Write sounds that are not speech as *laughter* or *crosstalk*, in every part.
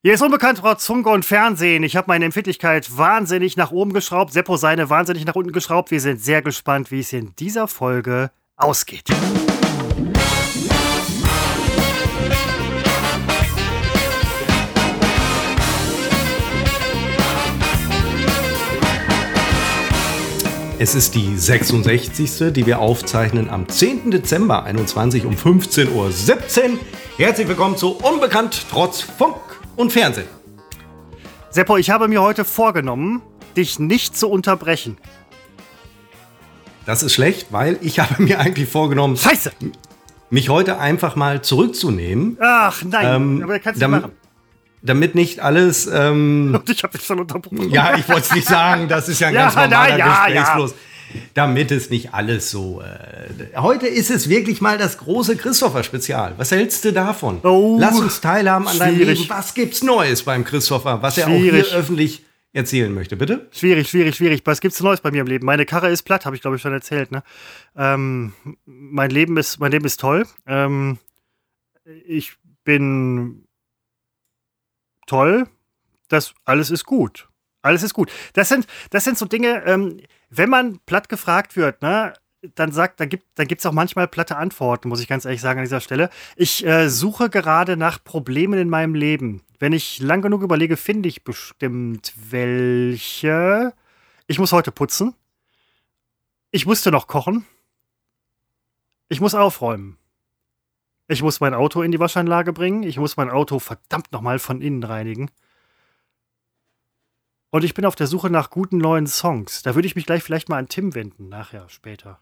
Hier ist unbekannt trotz Funk und Fernsehen. Ich habe meine Empfindlichkeit wahnsinnig nach oben geschraubt, Seppo seine wahnsinnig nach unten geschraubt. Wir sind sehr gespannt, wie es in dieser Folge ausgeht. Es ist die 66. die wir aufzeichnen am 10. Dezember 21 um 15.17 Uhr. Herzlich willkommen zu Unbekannt trotz Funk und Fernsehen. Seppo, ich habe mir heute vorgenommen, dich nicht zu unterbrechen. Das ist schlecht, weil ich *laughs* habe mir eigentlich vorgenommen, Scheiße! mich heute einfach mal zurückzunehmen. Ach nein, Ähm, aber kannst du machen. Damit nicht alles. Ähm, *laughs* ich habe dich schon unterbrochen. ja, ich wollte es nicht sagen, das ist ja ein Ja, ganz *laughs* normaler na, ja, Gesprächsfluss. Damit es nicht alles so. Äh, heute ist es wirklich mal das große Christopher-Spezial. Was hältst du davon? Oh, Lass uns teilhaben an deinem schwierig. Leben. Was gibt's Neues beim Christopher, was er auch Schwierig. hier öffentlich erzählen möchte, bitte? Schwierig, schwierig, schwierig. Was gibt's Neues bei mir im Leben? Meine Karre ist platt, habe ich glaube ich schon erzählt. Ne? Ähm, mein Leben ist, mein Leben ist toll. Ähm, ich bin toll. Das alles ist gut. Alles ist gut. Das sind, das sind so Dinge. Ähm, wenn man platt gefragt wird, ne, dann sagt, da gibt, gibt's auch manchmal platte Antworten, muss ich ganz ehrlich sagen an dieser Stelle. Ich äh, suche gerade nach Problemen in meinem Leben. Wenn ich lang genug überlege, finde ich bestimmt welche. Ich muss heute putzen. Ich musste noch kochen. Ich muss aufräumen. Ich muss mein Auto in die Waschanlage bringen. Ich muss mein Auto verdammt nochmal von innen reinigen. Und ich bin auf der Suche nach guten neuen Songs. Da würde ich mich gleich vielleicht mal an Tim wenden, nachher, später.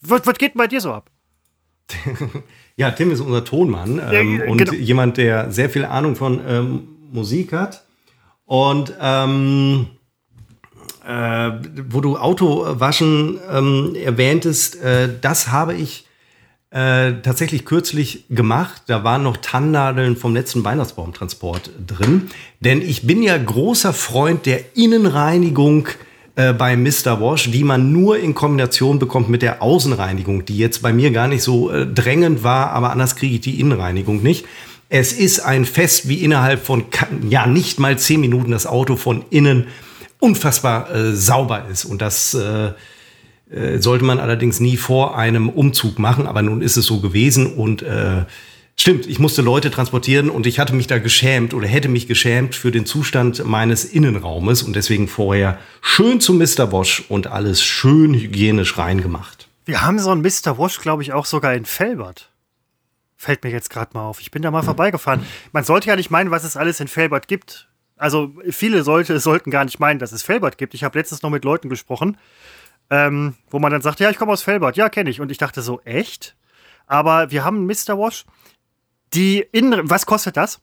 Was, was geht denn bei dir so ab? *laughs* Ja, Tim ist unser Tonmann ähm, Ja, und genau. jemand, der sehr viel Ahnung von ähm, Musik hat. Und ähm, äh, wo du Autowaschen ähm, erwähntest, äh, das habe ich äh, tatsächlich kürzlich gemacht. Da waren noch Tannennadeln vom letzten Weihnachtsbaumtransport drin. Denn ich bin ja großer Freund der Innenreinigung äh, bei Mr. Wash, die man nur in Kombination bekommt mit der Außenreinigung, die jetzt bei mir gar nicht so äh, drängend war, aber anders kriege ich die Innenreinigung nicht. Es ist ein Fest, wie innerhalb von ja nicht mal zehn Minuten das Auto von innen unfassbar äh, sauber ist. Und das äh, äh, sollte man allerdings nie vor einem Umzug machen, aber nun ist es so gewesen und äh, stimmt, ich musste Leute transportieren und ich hatte mich da geschämt oder hätte mich geschämt für den Zustand meines Innenraumes und deswegen vorher schön zu Mr. Wash und alles schön hygienisch reingemacht. Wir haben so einen Mr. Wash, glaube ich, auch sogar in Felbert. Fällt mir jetzt gerade mal auf. Ich bin da mal vorbeigefahren. Man sollte ja nicht meinen, was es alles in Felbert gibt. Also viele sollte, sollten gar nicht meinen, dass es Felbert gibt. Ich habe letztens noch mit Leuten gesprochen, ähm, wo man dann sagt, ja, ich komme aus Felbert. Ja, kenne ich. Und ich dachte so, echt? Aber wir haben Mr. Wash. Die Innen... Was kostet das?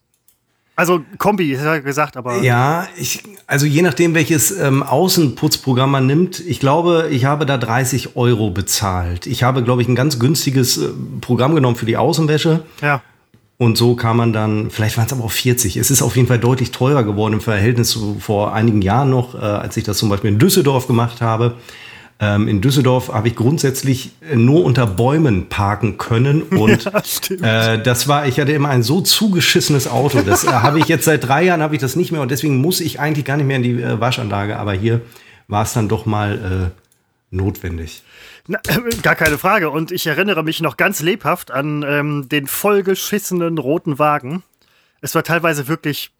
Also Kombi, ist ja gesagt, aber... Ja, ich, also je nachdem, welches ähm, Außenputzprogramm man nimmt, ich glaube, ich habe da 30 Euro bezahlt. Ich habe, glaube ich, ein ganz günstiges äh, Programm genommen für die Außenwäsche. ja. Und so kam man dann, vielleicht waren es aber auch 40. Es ist auf jeden Fall deutlich teurer geworden im Verhältnis zu vor einigen Jahren noch, äh, als ich das zum Beispiel in Düsseldorf gemacht habe. Ähm, in Düsseldorf habe ich grundsätzlich äh, nur unter Bäumen parken können *laughs* und Ja, stimmt. äh, das war, ich hatte immer ein so zugeschissenes Auto. Das äh, habe ich jetzt seit drei Jahren habe ich das nicht mehr und deswegen muss ich eigentlich gar nicht mehr in die äh, Waschanlage. Aber hier war es dann doch mal äh, notwendig. Na, gar keine Frage. Und ich erinnere mich noch ganz lebhaft an ähm, den vollgeschissenen roten Wagen. Es war teilweise wirklich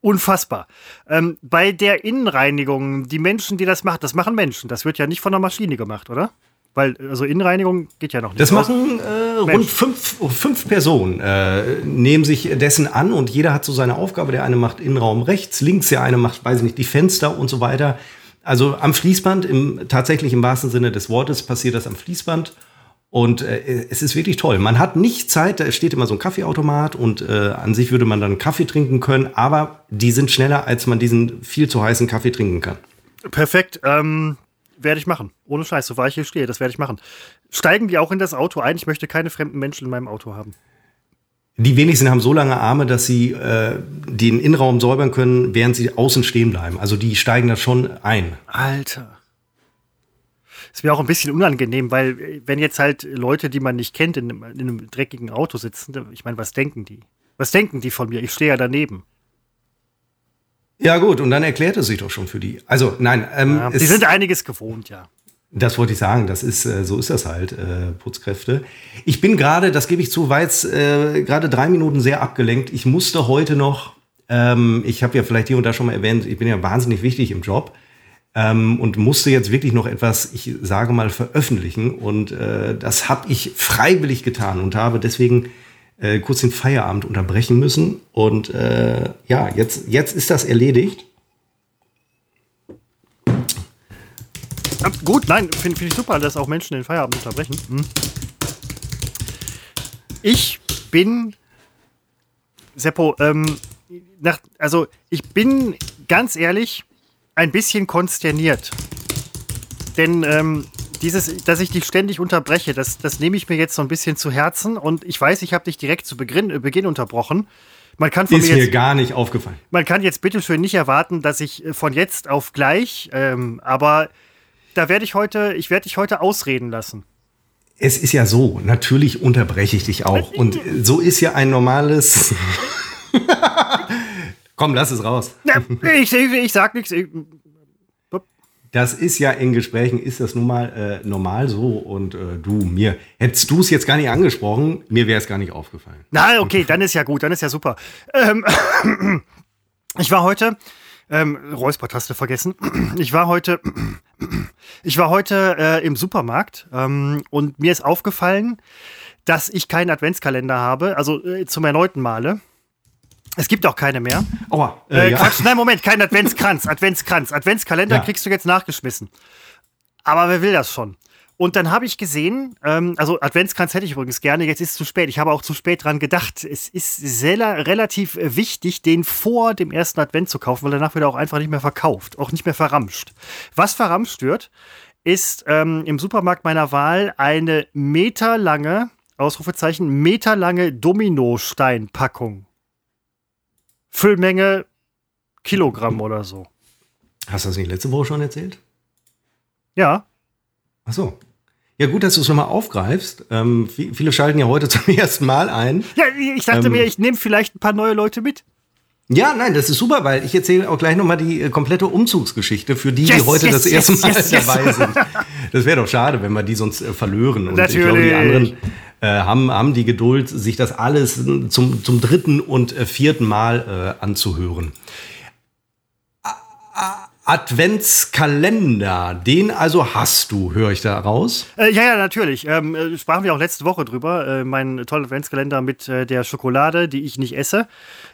unfassbar. Ähm, bei der Innenreinigung, die Menschen, die das machen, das machen Menschen. Das wird ja nicht von der Maschine gemacht, oder? Weil, also Innenreinigung geht ja noch nicht. Das machen äh, rund fünf, fünf Personen, äh, nehmen sich dessen an und jeder hat so seine Aufgabe. Der eine macht Innenraum rechts, links, der eine macht, weiß ich nicht, die Fenster und so weiter. Also am Fließband, im, tatsächlich im wahrsten Sinne des Wortes, passiert das am Fließband. Und äh, es ist wirklich toll. Man hat nicht Zeit, da steht immer so ein Kaffeeautomat und äh, an sich würde man dann Kaffee trinken können, aber die sind schneller, als man diesen viel zu heißen Kaffee trinken kann. Perfekt. Ähm, werde ich machen. Ohne Scheiß, so war ich hier stehe, das werde ich machen. Steigen die auch in das Auto ein? Ich möchte keine fremden Menschen in meinem Auto haben. Die wenigsten haben so lange Arme, dass sie äh, den Innenraum säubern können, während sie außen stehen bleiben. Also die steigen da schon ein. Alter. Ist mir auch ein bisschen unangenehm, weil äh, wenn jetzt halt Leute, die man nicht kennt, in einem, in einem dreckigen Auto sitzen, ich meine, was denken die? Was denken die von mir? Ich stehe ja daneben. Ja, gut, und dann erklärt es sich doch schon für die. Also, nein, ähm, Ja, die sind einiges gewohnt, ja. Das wollte ich sagen, das ist, äh, so ist das halt, äh, Putzkräfte. Ich bin gerade, das gebe ich zu, war jetzt äh, gerade drei Minuten sehr abgelenkt. Ich musste heute noch, ähm, ich habe ja vielleicht hier und da schon mal erwähnt, ich bin ja wahnsinnig wichtig im Job ähm, und musste jetzt wirklich noch etwas, ich sage mal, veröffentlichen. Und äh, das habe ich freiwillig getan und habe deswegen äh, kurz den Feierabend unterbrechen müssen. Und äh, ja, jetzt, jetzt ist das erledigt. Ah, Gut, nein, finde find ich super, dass auch Menschen den Feierabend unterbrechen. Hm. Ich bin, Seppo, ähm, nach, also ich bin ganz ehrlich ein bisschen konsterniert. Denn ähm, dieses, dass ich dich ständig unterbreche, das, das nehme ich mir jetzt so ein bisschen zu Herzen. Und ich weiß, ich habe dich direkt zu Beginn, äh, Beginn unterbrochen. Man kann von Ist mir mir jetzt gar nicht aufgefallen. man kann jetzt bitteschön nicht erwarten, dass ich äh, von jetzt auf gleich, ähm, aber da werde ich heute, ich werde dich heute ausreden lassen. Es ist ja so, natürlich unterbreche ich dich auch. Und so ist ja ein normales. *laughs* Komm, lass es raus. Ich, ich, ich sag nichts. Ich, Das ist ja in Gesprächen, ist das nun mal äh, normal so. Und äh, du, mir, hättest du es jetzt gar nicht angesprochen, mir wäre es gar nicht aufgefallen. na, okay, dann ist ja gut, dann ist ja super. Ähm, *clears throat* ich war heute, ähm, Räuspertaste vergessen. *clears throat* Ich war heute, *clears throat* ich war heute äh, im Supermarkt ähm, und mir ist aufgefallen, dass ich keinen Adventskalender habe, also äh, zum erneuten Male. Es gibt auch keine mehr. Aua, Äh, äh, ja. Quatsch, nein, Moment, kein Adventskranz. Adventskranz. Adventskalender Ja. kriegst du jetzt nachgeschmissen. Aber wer will das schon? Und dann habe ich gesehen, ähm, also Adventskranz hätte ich übrigens gerne, jetzt ist es zu spät. Ich habe auch zu spät dran gedacht. Es ist sehr, relativ äh, wichtig, den vor dem ersten Advent zu kaufen, weil danach wird er auch einfach nicht mehr verkauft, auch nicht mehr verramscht. Was verramscht wird, ist ähm, im Supermarkt meiner Wahl eine meterlange, Ausrufezeichen, meterlange Dominosteinpackung. Füllmenge Kilogramm oder so. Hast du das nicht letzte Woche schon erzählt? Ja. Ach so. Ja, gut, dass du es nochmal aufgreifst. Ähm, vi- viele schalten ja heute *laughs* zum ersten Mal ein. Ja, ich dachte Ähm. mir, ich nehme vielleicht ein paar neue Leute mit. Ja, nein, das ist super, weil ich erzähle auch gleich nochmal die äh, komplette Umzugsgeschichte für die, die Yes, heute yes, das erste yes, Mal *laughs* dabei sind. Das wäre doch schade, wenn wir die sonst äh, verlören. Und ich glaube, die Natürlich. anderen äh, haben, haben die Geduld, sich das alles zum, zum dritten und äh, vierten Mal äh, anzuhören. Adventskalender, den also hast du, höre ich da raus. Äh, ja, ja, natürlich. Ähm, äh, sprachen wir auch letzte Woche drüber. Äh, mein toller Adventskalender mit äh, der Schokolade, die ich nicht esse.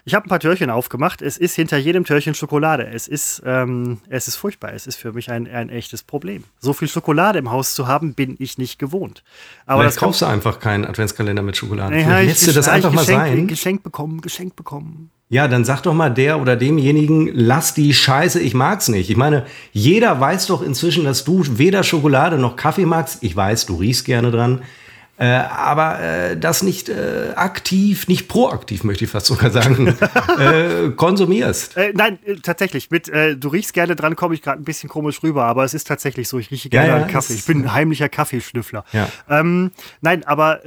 Ich habe ein paar Türchen aufgemacht. Es ist hinter jedem Türchen Schokolade. Es ist, ähm, es ist furchtbar. Es ist für mich ein, ein echtes Problem. So viel Schokolade im Haus zu haben, bin ich nicht gewohnt. Aber Vielleicht das kaufst du einfach keinen Adventskalender mit Schokolade. Ja, Vielleicht ich lässt du das einfach mal Geschenk, sein. Geschenk bekommen, Geschenk bekommen. Ja, dann sag doch mal der oder demjenigen, lass die Scheiße, ich mag's nicht. Ich meine, jeder weiß doch inzwischen, dass du weder Schokolade noch Kaffee magst. Ich weiß, du riechst gerne dran. Äh, aber äh, das nicht äh, aktiv, nicht proaktiv, möchte ich fast sogar sagen, *laughs* äh, konsumierst. Äh, nein, äh, tatsächlich. Mit du riechst gerne dran, komme ich gerade ein bisschen komisch rüber, aber es ist tatsächlich so. Ich rieche gerne Ja, ja, an Kaffee. Ich bin ein heimlicher Kaffeeschnüffler. Ja. Ähm, nein, aber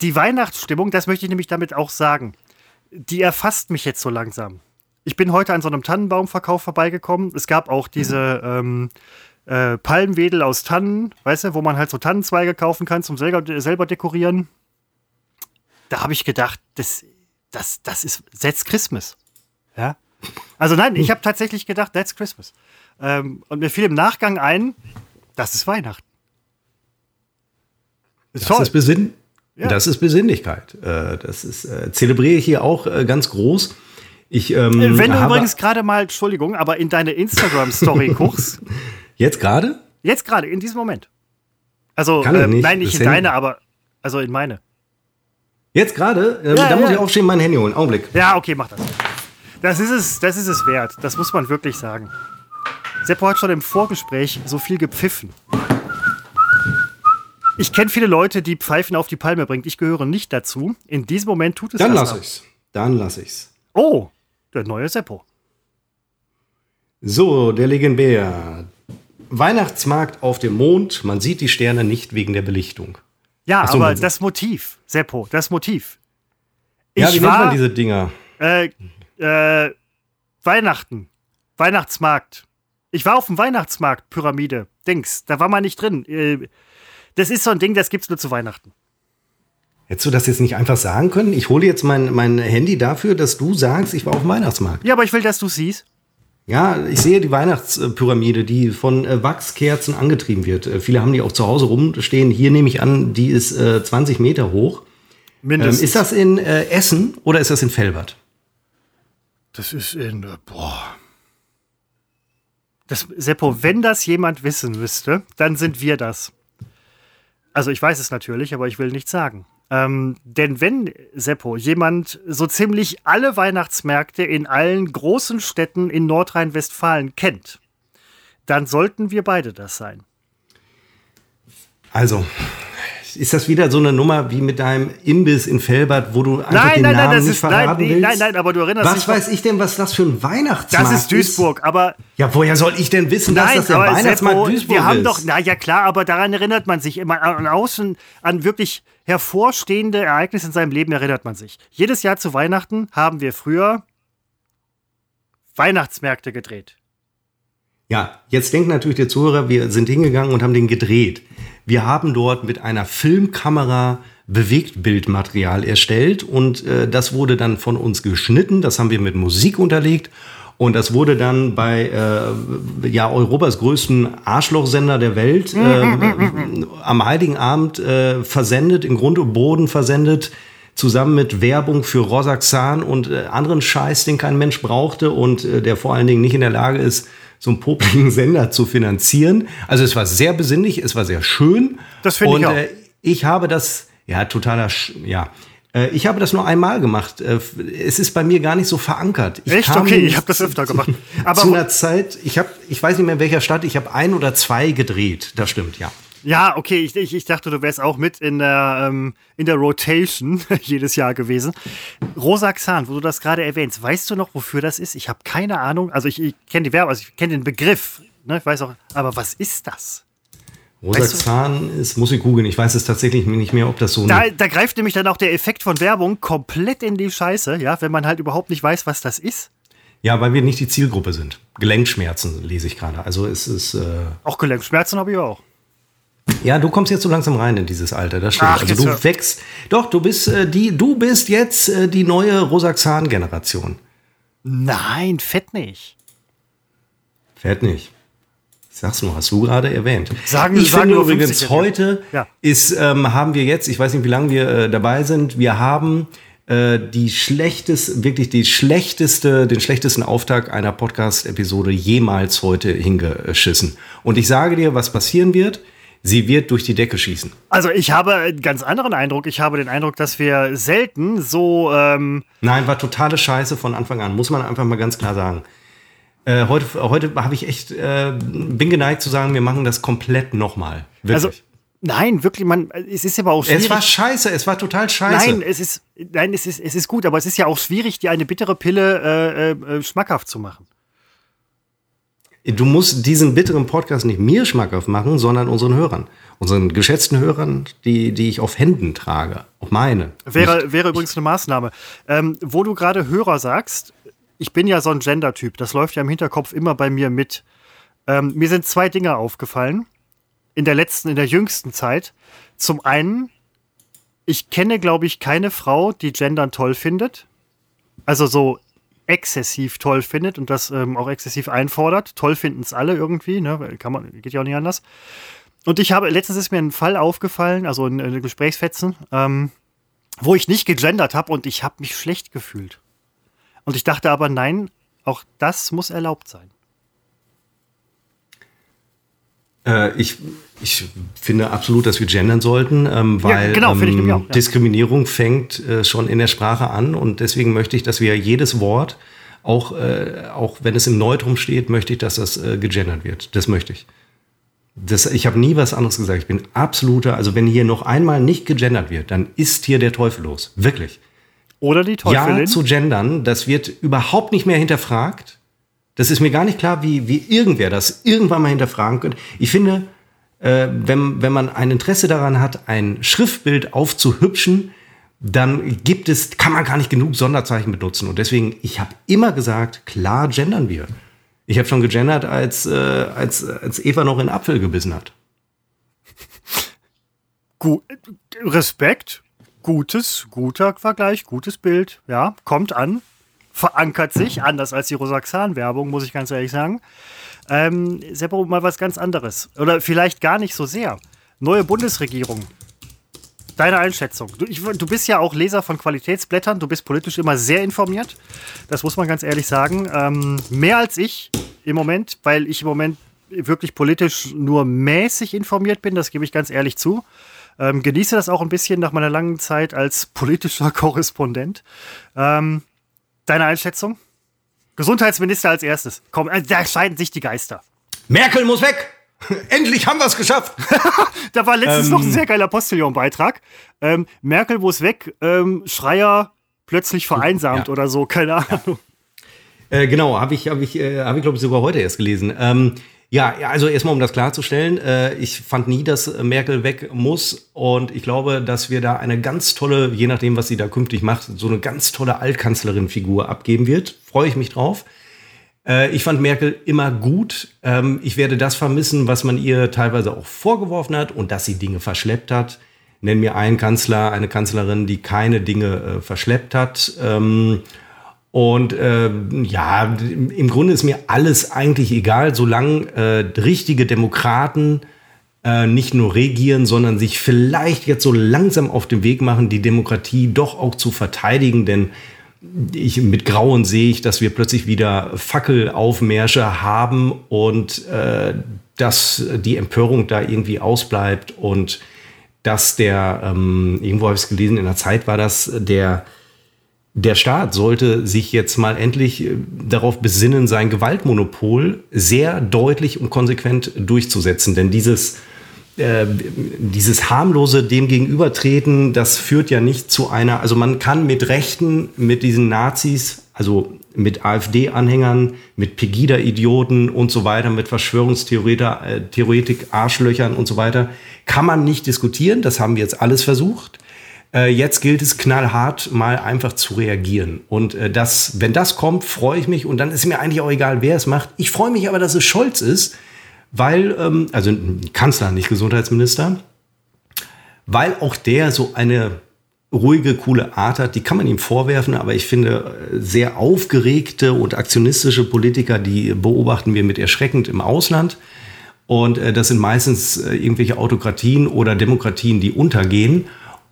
die Weihnachtsstimmung, das möchte ich nämlich damit auch sagen, die erfasst mich jetzt so langsam. Ich bin heute an so einem Tannenbaumverkauf vorbeigekommen. Es gab auch diese ähm, äh, Palmwedel aus Tannen, weißt du, wo man halt so Tannenzweige kaufen kann zum selber, selber dekorieren. Da habe ich gedacht, das, das, das ist That's Christmas. Ja. Also nein, ich habe tatsächlich gedacht, That's Christmas. Ähm, und mir fiel im Nachgang ein, das ist Weihnachten. Ist Das ist, Besinn Ja. das ist Besinnlichkeit. Äh, das ist, äh, zelebriere ich hier auch äh, ganz groß. Ich, ähm, Äh, Wenn du übrigens gerade mal, Entschuldigung, aber in deine Instagram-Story *laughs* guckst, jetzt gerade? jetzt gerade, in diesem Moment. Also, Kann ähm, nicht, nein, nicht das in deine, aber, also in meine. Jetzt gerade? Ähm, Ja, da muss ja. ich aufstehen, mein Handy holen. Augenblick. Ja, okay, mach das. Das ist es, das ist es wert. Das muss man wirklich sagen. Seppo hat schon im Vorgespräch so viel gepfiffen. Ich kenne viele Leute, die Pfeifen auf die Palme bringen. Ich gehöre nicht dazu. In diesem Moment tut es Dann lass ich's. Dann lass ich's. Oh, der neue Seppo. So, der Legendär. Weihnachtsmarkt auf dem Mond. Man sieht die Sterne nicht wegen der Belichtung. Ja, so, aber das Motiv, Seppo, das Motiv. Ja, Ich wie nennt war- man diese Dinger? Äh, äh, Weihnachten. Weihnachtsmarkt. Ich war auf dem Weihnachtsmarkt, Pyramide. Dings, da war man nicht drin. Äh, das ist so ein Ding, das gibt's nur zu Weihnachten. Hättest du das jetzt nicht einfach sagen können? Ich hole jetzt mein, mein Handy dafür, dass du sagst, ich war auf dem Weihnachtsmarkt. Ja, aber ich will, dass du siehst. Ja, ich sehe die Weihnachtspyramide, die von äh, Wachskerzen angetrieben wird. Äh, viele haben die auch zu Hause rumstehen. Hier nehme ich an, die ist äh, 20 Meter hoch. Ähm, Mindestens. ist das in äh, Essen oder ist das in Felbert? Das ist in. äh, Boah. Das, Seppo, wenn das jemand wissen müsste, dann sind wir das. Also ich weiß es natürlich, aber ich will nichts sagen. Ähm, denn wenn, Seppo, jemand so ziemlich alle Weihnachtsmärkte in allen großen Städten in Nordrhein-Westfalen kennt, dann sollten wir beide das sein. Also, ist das wieder so eine Nummer wie mit deinem Imbiss in Felbert, wo du einfach Nein, den nein, Namen nein, das nicht ist. Nein, verraten nee, willst? nein, nein, aber du erinnerst Was dich. doch- weiß ich denn, was das für ein Weihnachtsmarkt Das ist Duisburg, aber Ja, woher soll ich denn wissen, dass Nein, das der Weihnachtsmarkt Seppo, Duisburg wir haben ist? doch, na ja klar, aber daran erinnert man sich immer an außen an wirklich hervorstehende Ereignisse in seinem Leben erinnert man sich. Jedes Jahr zu Weihnachten haben wir früher Weihnachtsmärkte gedreht. Ja, jetzt denkt natürlich der Zuhörer, wir sind hingegangen und haben den gedreht. Wir haben dort mit einer Filmkamera Bewegtbildmaterial erstellt und äh, das wurde dann von uns geschnitten. Das haben wir mit Musik unterlegt und das wurde dann bei äh, ja, Europas größten Arschlochsender der Welt äh, am Heiligen Abend äh, versendet, in Grund und Boden versendet zusammen mit Werbung für Rosaxan und äh, anderen Scheiß, den kein Mensch brauchte und äh, der vor allen Dingen nicht in der Lage ist, so einen popligen *laughs* Sender zu finanzieren. Also es war sehr besinnlich, es war sehr schön. Das finde ich Und, auch. Äh, ich habe das, ja, totaler, Sch ja. Äh, Ich habe das nur einmal gemacht. Äh, Es ist bei mir gar nicht so verankert. Ich Echt? kam Okay, ich habe das öfter gemacht. *laughs* Aber zu einer Zeit, ich habe, ich weiß nicht mehr in welcher Stadt, ich habe ein oder zwei gedreht. Das stimmt, ja. Ja, okay, ich, ich, ich dachte, du wärst auch mit in der, ähm, in der Rotation *laughs* jedes Jahr gewesen. Rosaxan, wo du das gerade erwähnst, weißt du noch, wofür das ist? Ich habe keine Ahnung. Also ich, ich kenne die Werbung, also ich kenne den Begriff. Ne, ich weiß auch, aber was ist das? Rosaxan ist, muss ich googeln. Ich weiß es tatsächlich nicht mehr, ob das so Da, da greift nämlich dann auch der Effekt von Werbung komplett in die Scheiße, ja, wenn man halt überhaupt nicht weiß, was das ist. Ja, weil wir nicht die Zielgruppe sind. Gelenkschmerzen lese ich gerade. Also es ist. Äh, Auch Gelenkschmerzen habe ich auch. Ja, du kommst jetzt so langsam rein in dieses Alter. Das stimmt. Ach, also du wächst. Doch, du bist äh, die. Du bist jetzt äh, die neue Rosaxan-Generation. Nein, fett nicht. Fährt nicht. Ich sag's nur, hast du gerade erwähnt. Sagen- ich sagen finde übrigens 50 heute Ja. ist, ähm, haben wir jetzt, ich weiß nicht, wie lange wir äh, dabei sind, wir haben äh, die schlechteste, wirklich die schlechteste, den schlechtesten Auftakt einer Podcast-Episode jemals heute hingeschissen. Und ich sage dir, was passieren wird. Sie wird durch die Decke schießen. Also ich habe einen ganz anderen Eindruck. Ich habe den Eindruck, dass wir selten so, ähm, Nein, war totale Scheiße von Anfang an, muss man einfach mal ganz klar sagen. Äh, heute heute habe ich echt, äh, bin geneigt zu sagen, wir machen das komplett nochmal. Wirklich. also nein, wirklich, man, es ist aber auch schwierig. es war scheiße, es war total scheiße. Nein, es ist, nein, es ist, es ist gut, aber es ist ja auch schwierig, dir eine bittere Pille äh, äh, äh, schmackhaft zu machen. Du musst diesen bitteren Podcast nicht mir schmackhaft machen, sondern unseren Hörern. Unseren geschätzten Hörern, die, die ich auf Händen trage. Auch meine. Wäre, wäre übrigens eine Maßnahme. Ähm, wo du gerade Hörer sagst, ich bin ja so ein Gender-Typ, das läuft ja im Hinterkopf immer bei mir mit. Ähm, mir sind zwei Dinge aufgefallen in der letzten, in der jüngsten Zeit. Zum einen, ich kenne, glaube ich, keine Frau, die Gendern toll findet. Also so exzessiv toll findet und das ähm, auch exzessiv einfordert. Toll finden es alle irgendwie, ne? Kann man, geht ja auch nicht anders. Und ich habe, letztens ist mir ein Fall aufgefallen, also ein, ein Gesprächsfetzen, ähm, wo ich nicht gegendert habe und ich habe mich schlecht gefühlt. Und ich dachte aber, nein, auch das muss erlaubt sein. Äh, ich, ich finde absolut, dass wir gendern sollten, ähm, weil genau, finde ich nämlich auch, ja. Diskriminierung fängt äh, schon in der Sprache an und deswegen möchte ich, dass wir jedes Wort, auch, äh, auch wenn es im Neutrum steht, möchte ich, dass das äh, gegendert wird. Das möchte ich. Das, ich habe nie was anderes gesagt. Ich bin absoluter, also wenn hier noch einmal nicht gegendert wird, dann ist hier der Teufel los. Wirklich. Oder die Teufelin. Ja zu gendern, das wird überhaupt nicht mehr hinterfragt. Das ist mir gar nicht klar, wie, wie irgendwer das irgendwann mal hinterfragen könnte. Ich finde, äh, wenn, wenn man ein Interesse daran hat, ein Schriftbild aufzuhübschen, dann gibt es, kann man gar nicht genug Sonderzeichen benutzen. Und deswegen, ich habe immer gesagt, klar gendern wir. Ich habe schon gegendert, als, äh, als, als Eva noch in Apfel gebissen hat. *laughs* Gut, Respekt, gutes, guter Vergleich, gutes Bild, ja, kommt an, verankert sich, anders als die Rosaxan-Werbung, muss ich ganz ehrlich sagen. Ähm, Seppo, mal was ganz anderes. Oder vielleicht gar nicht so sehr. Neue Bundesregierung. Deine Einschätzung. Du, ich, du, bist ja auch Leser von Qualitätsblättern, du bist politisch immer sehr informiert. Das muss man ganz ehrlich sagen. Ähm, mehr als ich im Moment, weil ich im Moment wirklich politisch nur mäßig informiert bin, das gebe ich ganz ehrlich zu. Ähm, genieße das auch ein bisschen nach meiner langen Zeit als politischer *laughs* Korrespondent. Ähm, deine Einschätzung? Gesundheitsminister als erstes. Komm, äh, da scheiden sich die Geister. Merkel muss weg! *laughs* Endlich haben wir es geschafft. *laughs* da war letztens ähm, noch ein sehr geiler Postillon-Beitrag. Ähm, Merkel muss weg, ähm, Schreier plötzlich vereinsamt ja. oder so, keine Ahnung. Ja. Äh, genau, habe ich, hab ich, äh, hab ich glaube ich, sogar heute erst gelesen. Ähm, ja, also erstmal, um das klarzustellen, äh, ich fand nie, dass Merkel weg muss. Und ich glaube, dass wir da eine ganz tolle, je nachdem, was sie da künftig macht, so eine ganz tolle Altkanzlerin-Figur abgeben wird. Freue ich mich drauf. Äh, ich fand Merkel immer gut. Ähm, ich werde das vermissen, was man ihr teilweise auch vorgeworfen hat und dass sie Dinge verschleppt hat. Nenn mir einen Kanzler, eine Kanzlerin, die keine Dinge äh, verschleppt hat. Und äh, ja, im Grunde ist mir alles eigentlich egal, solange äh, richtige Demokraten äh, nicht nur regieren, sondern sich vielleicht jetzt so langsam auf den Weg machen, die Demokratie doch auch zu verteidigen. Denn ich, mit Grauen sehe ich, dass wir plötzlich wieder Fackelaufmärsche haben und äh, dass die Empörung da irgendwie ausbleibt und dass der, ähm, irgendwo habe ich es gelesen, in der Zeit war das, der, der Staat sollte sich jetzt mal endlich äh, darauf besinnen, sein Gewaltmonopol sehr deutlich und konsequent durchzusetzen. Denn dieses äh, dieses harmlose dem gegenübertreten, das führt ja nicht zu einer, also man kann mit Rechten, mit diesen Nazis, also mit AfD-Anhängern, mit Pegida-Idioten und so weiter, mit Verschwörungstheoretik, äh, Arschlöchern und so weiter, kann man nicht diskutieren. Das haben wir jetzt alles versucht. Äh, jetzt gilt es knallhart mal einfach zu reagieren. Und das, wenn das kommt, freue ich mich. Und dann ist mir eigentlich auch egal, wer es macht. Ich freue mich aber, dass es Scholz ist, weil, ähm, also Kanzler, nicht Gesundheitsminister, weil auch der so eine ruhige, coole Art hat, die kann man ihm vorwerfen, aber ich finde, sehr aufgeregte und aktionistische Politiker, die beobachten wir mit erschreckend im Ausland. Und äh, das sind meistens äh, irgendwelche Autokratien oder Demokratien, die untergehen.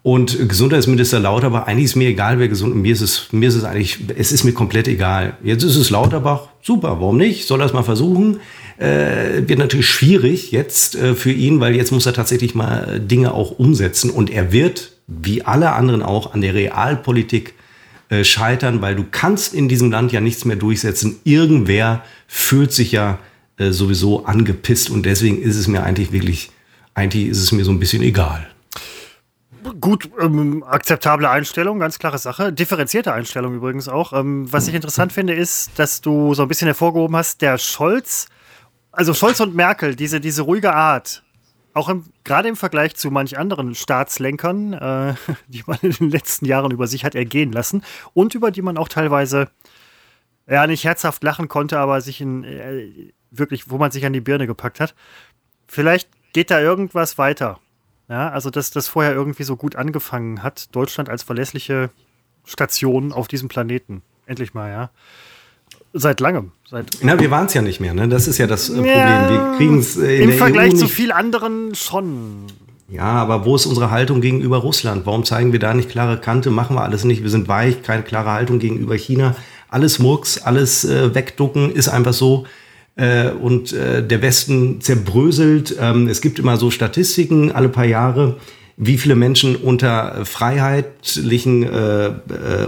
Und Gesundheitsminister Lauterbach, eigentlich ist mir egal, wer gesund ist. Mir ist es, mir ist es eigentlich, es ist mir komplett egal. Jetzt ist es Lauterbach, super, warum nicht? Soll er es mal versuchen? äh, wird natürlich schwierig jetzt äh, für ihn, weil jetzt muss er tatsächlich mal Dinge auch umsetzen und er wird, wie alle anderen auch, an der Realpolitik äh, scheitern, weil du kannst in diesem Land ja nichts mehr durchsetzen. Irgendwer fühlt sich ja äh, sowieso angepisst und deswegen ist es mir eigentlich wirklich, eigentlich ist es mir so ein bisschen egal. Gut, ähm, akzeptable Einstellung, ganz klare Sache. Differenzierte Einstellung übrigens auch. Ähm, was ich interessant finde, ist, dass du so ein bisschen hervorgehoben hast, der Scholz also Scholz und Merkel, diese, diese ruhige Art, auch gerade im Vergleich zu manch anderen Staatslenkern, äh, *laughs* die man in den letzten Jahren über sich hat ergehen lassen und über die man auch teilweise ja nicht herzhaft lachen konnte, aber sich in äh, wirklich, wo man sich an die Birne gepackt hat. Vielleicht geht da irgendwas weiter. Ja, also dass das vorher irgendwie so gut angefangen hat, Deutschland als verlässliche Station auf diesem Planeten. Endlich mal, ja. Seit langem. Seit Na, wir waren es ja nicht mehr, ne? Das ist ja das äh, Problem. Ja, wir kriegen es äh, Im Vergleich EU zu viel anderen schon. Ja, aber wo ist unsere Haltung gegenüber Russland? Warum zeigen wir da nicht klare Kante? Machen wir alles nicht. Wir sind weich, keine klare Haltung gegenüber China. Alles Murks, alles äh, wegducken, ist einfach so. Äh, und äh, der Westen zerbröselt. Ähm, es gibt immer so Statistiken alle paar Jahre wie viele Menschen unter freiheitlichen äh, äh,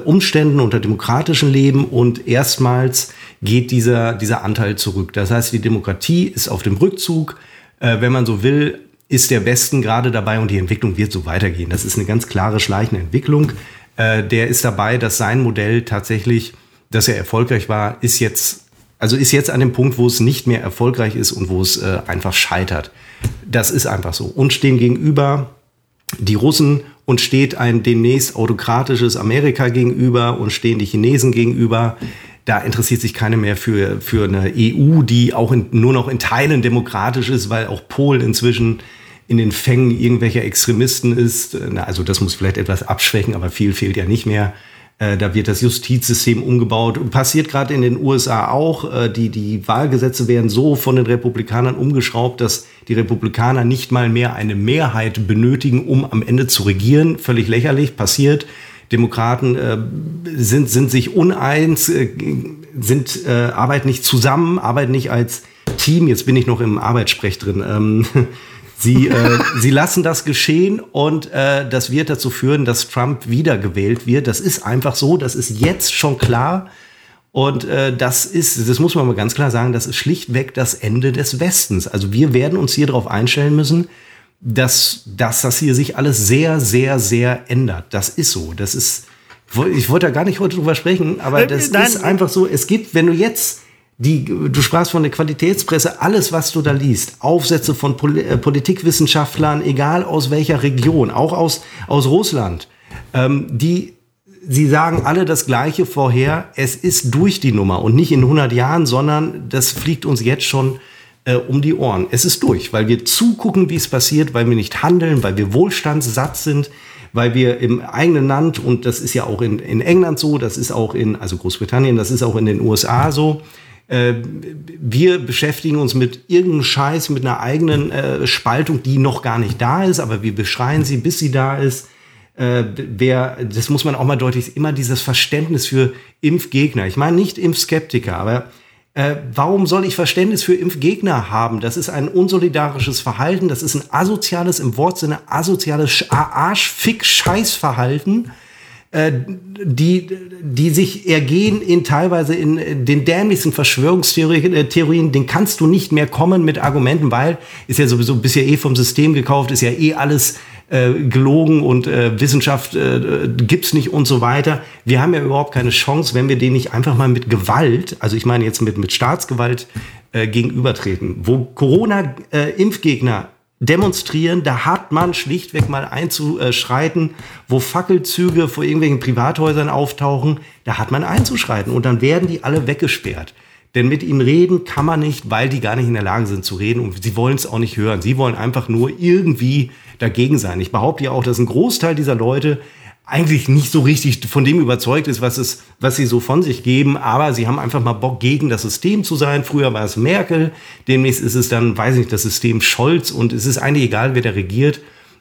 Umständen, unter demokratischen Leben und erstmals geht dieser, dieser Anteil zurück. Das heißt, die Demokratie ist auf dem Rückzug. Äh, wenn man so will, ist der Westen gerade dabei und die Entwicklung wird so weitergehen. Das ist eine ganz klare schleichende Entwicklung. Äh, der ist dabei, dass sein Modell tatsächlich, dass er erfolgreich war, ist jetzt also ist jetzt an dem Punkt, wo es nicht mehr erfolgreich ist und wo es äh, einfach scheitert. Das ist einfach so. Und stehen gegenüber die Russen und steht ein demnächst autokratisches Amerika gegenüber und stehen die Chinesen gegenüber. Da interessiert sich keiner mehr für, für eine EU, die auch in, nur noch in Teilen demokratisch ist, weil auch Polen inzwischen in den Fängen irgendwelcher Extremisten ist. Also das muss vielleicht etwas abschwächen, aber viel fehlt ja nicht mehr. Äh, da wird das Justizsystem umgebaut. Passiert gerade in den USA auch. Äh, die, die Wahlgesetze werden so von den Republikanern umgeschraubt, dass die Republikaner nicht mal mehr eine Mehrheit benötigen, um am Ende zu regieren. Völlig lächerlich, passiert. Demokraten äh, sind, sind sich uneins, äh, sind, äh, arbeiten nicht zusammen, arbeiten nicht als Team. Jetzt bin ich noch im Arbeitssprech drin. Ähm, *laughs* Sie, äh, *laughs* sie lassen das geschehen und äh, das wird dazu führen, dass Trump wiedergewählt wird. Das ist einfach so, das ist jetzt schon klar. Und äh, das ist, das muss man mal ganz klar sagen, das ist schlichtweg das Ende des Westens. Also wir werden uns hier darauf einstellen müssen, dass, dass das hier sich alles sehr, sehr, sehr ändert. Das ist so. Das ist, ich wollte da gar nicht heute drüber sprechen, aber äh, das Nein. ist einfach so. Es gibt, wenn du jetzt die, du sprachst von der Qualitätspresse, alles, was du da liest, Aufsätze von Pol äh, Politikwissenschaftlern, egal aus welcher Region, auch aus, aus Russland, ähm, die, sie sagen alle das Gleiche vorher, es ist durch die Nummer und nicht in 100 Jahren, sondern das fliegt uns jetzt schon äh, um die Ohren. Es ist durch, weil wir zugucken, wie es passiert, weil wir nicht handeln, weil wir wohlstandssatt sind, weil wir im eigenen Land, und das ist ja auch in, in England so, das ist auch in, also Großbritannien, das ist auch in den USA so, äh, wir beschäftigen uns mit irgendeinem Scheiß, mit einer eigenen äh, Spaltung, die noch gar nicht da ist, aber wir beschreien sie, bis sie da ist. Äh, wer, das muss man auch mal deutlich, immer dieses Verständnis für Impfgegner. Ich meine nicht Impfskeptiker, aber äh, warum soll ich Verständnis für Impfgegner haben? Das ist ein unsolidarisches Verhalten, das ist ein asoziales, im Wortsinne asoziales Arschfick-Scheißverhalten. Äh, die, die sich ergehen in teilweise in den dämlichsten Verschwörungstheorien, äh, den kannst du nicht mehr kommen mit Argumenten, weil ist ja sowieso bisher eh vom System gekauft, ist ja eh alles äh, gelogen und äh, Wissenschaft äh, gibt's nicht und so weiter. Wir haben ja überhaupt keine Chance, wenn wir den nicht einfach mal mit Gewalt, also ich meine jetzt mit, mit Staatsgewalt äh, gegenübertreten. Wo Corona-Impfgegner demonstrieren, da hat man schlichtweg mal einzuschreiten, wo Fackelzüge vor irgendwelchen Privathäusern auftauchen, da hat man einzuschreiten und dann werden die alle weggesperrt. Denn mit ihnen reden kann man nicht, weil die gar nicht in der Lage sind zu reden und sie wollen es auch nicht hören. Sie wollen einfach nur irgendwie dagegen sein. Ich behaupte ja auch, dass ein Großteil dieser Leute eigentlich nicht so richtig von dem überzeugt ist, was, es, was sie so von sich geben, aber sie haben einfach mal Bock, gegen das System zu sein. Früher war es Merkel, demnächst ist es dann, weiß ich nicht, das System Scholz und es ist eigentlich egal, wer da regiert.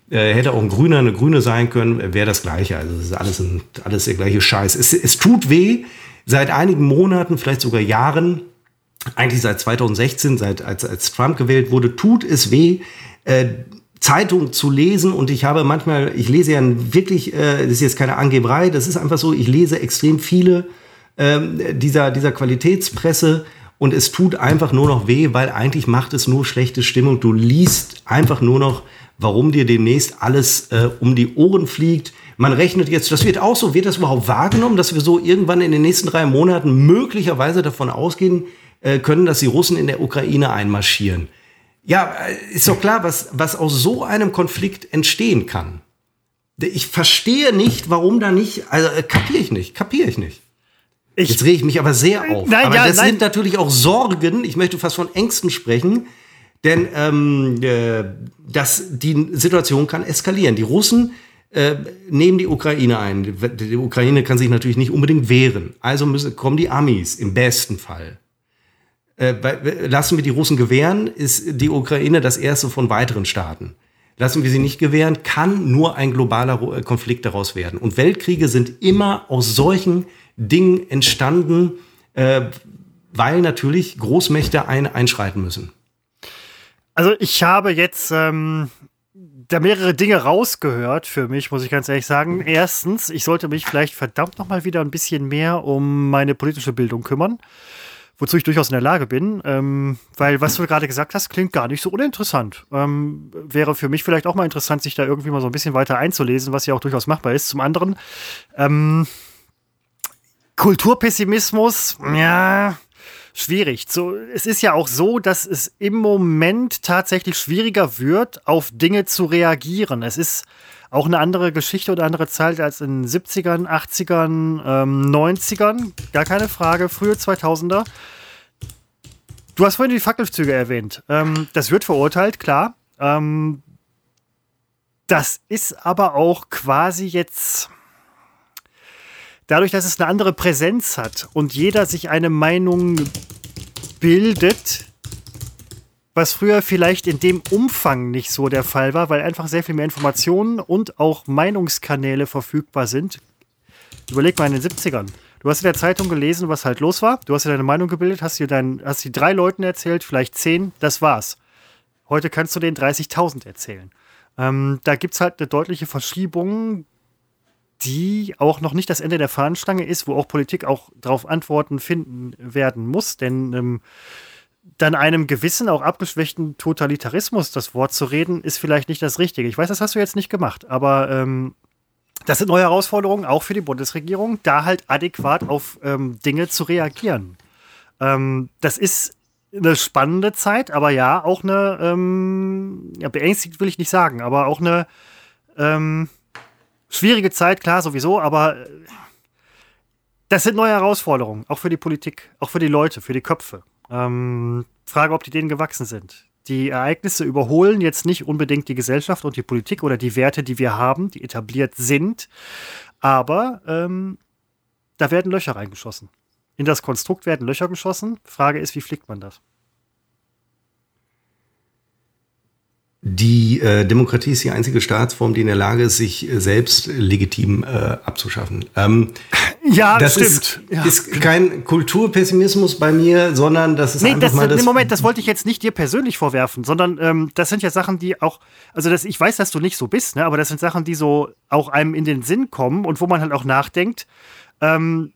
Äh, hätte auch ein Grüner, eine Grüne sein können, wäre das Gleiche. Also es ist alles, ein, alles der gleiche Scheiß. Es, es tut weh, seit einigen Monaten, vielleicht sogar Jahren, eigentlich seit 2016, seit als, als Trump gewählt wurde, tut es weh, äh, Zeitung zu lesen und ich habe manchmal, ich lese ja wirklich, äh, das ist jetzt keine Angeberei, das ist einfach so, ich lese extrem viele ähm, dieser, dieser Qualitätspresse und es tut einfach nur noch weh, weil eigentlich macht es nur schlechte Stimmung. Du liest einfach nur noch, warum dir demnächst alles äh, um die Ohren fliegt. Man rechnet jetzt, das wird auch so, wird das überhaupt wahrgenommen, dass wir so irgendwann in den nächsten drei Monaten möglicherweise davon ausgehen äh, können, dass die Russen in der Ukraine einmarschieren. Ja, äh, ist doch klar, was, was aus so einem Konflikt entstehen kann. Ich verstehe nicht, warum da nicht, also äh, kapiere ich nicht, kapiere ich nicht. Ich, Jetzt rege ich mich aber sehr auf. Nein, aber ja, das nein. sind natürlich auch Sorgen, ich möchte fast von Ängsten sprechen, denn ähm, äh, das, die Situation kann eskalieren. Die Russen äh, nehmen die Ukraine ein. Die, die Ukraine kann sich natürlich nicht unbedingt wehren. Also müssen, kommen die Amis im besten Fall. Äh, lassen wir die Russen gewähren, ist die Ukraine das erste von weiteren Staaten. Lassen wir sie nicht gewähren, kann nur ein globaler äh, Konflikt daraus werden. Und Weltkriege sind immer aus solchen Dingen entstanden, äh, weil natürlich Großmächte ein, einschreiten müssen. Also ich habe jetzt ähm, da mehrere Dinge rausgehört für mich, muss ich ganz ehrlich sagen. Erstens, ich sollte mich vielleicht verdammt noch mal wieder ein bisschen mehr um meine politische Bildung kümmern wozu ich durchaus in der Lage bin, ähm, weil was du gerade gesagt hast, klingt gar nicht so uninteressant. Ähm, wäre für mich vielleicht auch mal interessant, sich da irgendwie mal so ein bisschen weiter einzulesen, was ja auch durchaus machbar ist. Zum anderen, ähm, Kulturpessimismus, ja, schwierig. So, es ist ja auch so, dass es im Moment tatsächlich schwieriger wird, auf Dinge zu reagieren. Es ist Auch eine andere Geschichte oder andere Zeit als in den 70ern, 80ern, ähm, 90ern. Gar keine Frage. Frühe 2000er. Du hast vorhin die Fackelzüge erwähnt. Ähm, das wird verurteilt, klar. Ähm, das ist aber auch quasi jetzt dadurch, dass es eine andere Präsenz hat und jeder sich eine Meinung bildet, was früher vielleicht in dem Umfang nicht so der Fall war, weil einfach sehr viel mehr Informationen und auch Meinungskanäle verfügbar sind. Überleg mal in den 70ern. Du hast in der Zeitung gelesen, was halt los war. Du hast dir deine Meinung gebildet, hast dir dein, hast die drei Leuten erzählt, vielleicht zehn, das war's. Heute kannst du den 30.000 erzählen. Ähm, da gibt es halt eine deutliche Verschiebung, die auch noch nicht das Ende der Fahnenstange ist, wo auch Politik auch darauf Antworten finden werden muss. Denn ähm, dann einem gewissen, auch abgeschwächten Totalitarismus das Wort zu reden, ist vielleicht nicht das Richtige. Ich weiß, das hast du jetzt nicht gemacht, aber ähm, das sind neue Herausforderungen, auch für die Bundesregierung, da halt adäquat auf ähm, Dinge zu reagieren. Ähm, das ist eine spannende Zeit, aber ja, auch eine, ähm, ja, beängstigt will ich nicht sagen, aber auch eine ähm, schwierige Zeit, klar, sowieso, aber äh, das sind neue Herausforderungen, auch für die Politik, auch für die Leute, für die Köpfe. Ähm, Frage, ob die denen gewachsen sind. Die Ereignisse überholen jetzt nicht unbedingt die Gesellschaft und die Politik oder die Werte, die wir haben, die etabliert sind, aber ähm, da werden Löcher reingeschossen. In das Konstrukt werden Löcher geschossen. Frage ist, wie flickt man das? Die äh, Demokratie ist die einzige Staatsform, die in der Lage ist, sich äh, selbst legitim äh, abzuschaffen. Ähm, ja, das stimmt. Ist, ja. ist kein Kulturpessimismus bei mir, sondern das ist nee, einfach das, mal das. Nee, Moment, das wollte ich jetzt nicht dir persönlich vorwerfen, sondern ähm, das sind ja Sachen, die auch, also das, ich weiß, dass du nicht so bist, ne, aber das sind Sachen, die so auch einem in den Sinn kommen und wo man halt auch nachdenkt, ähm,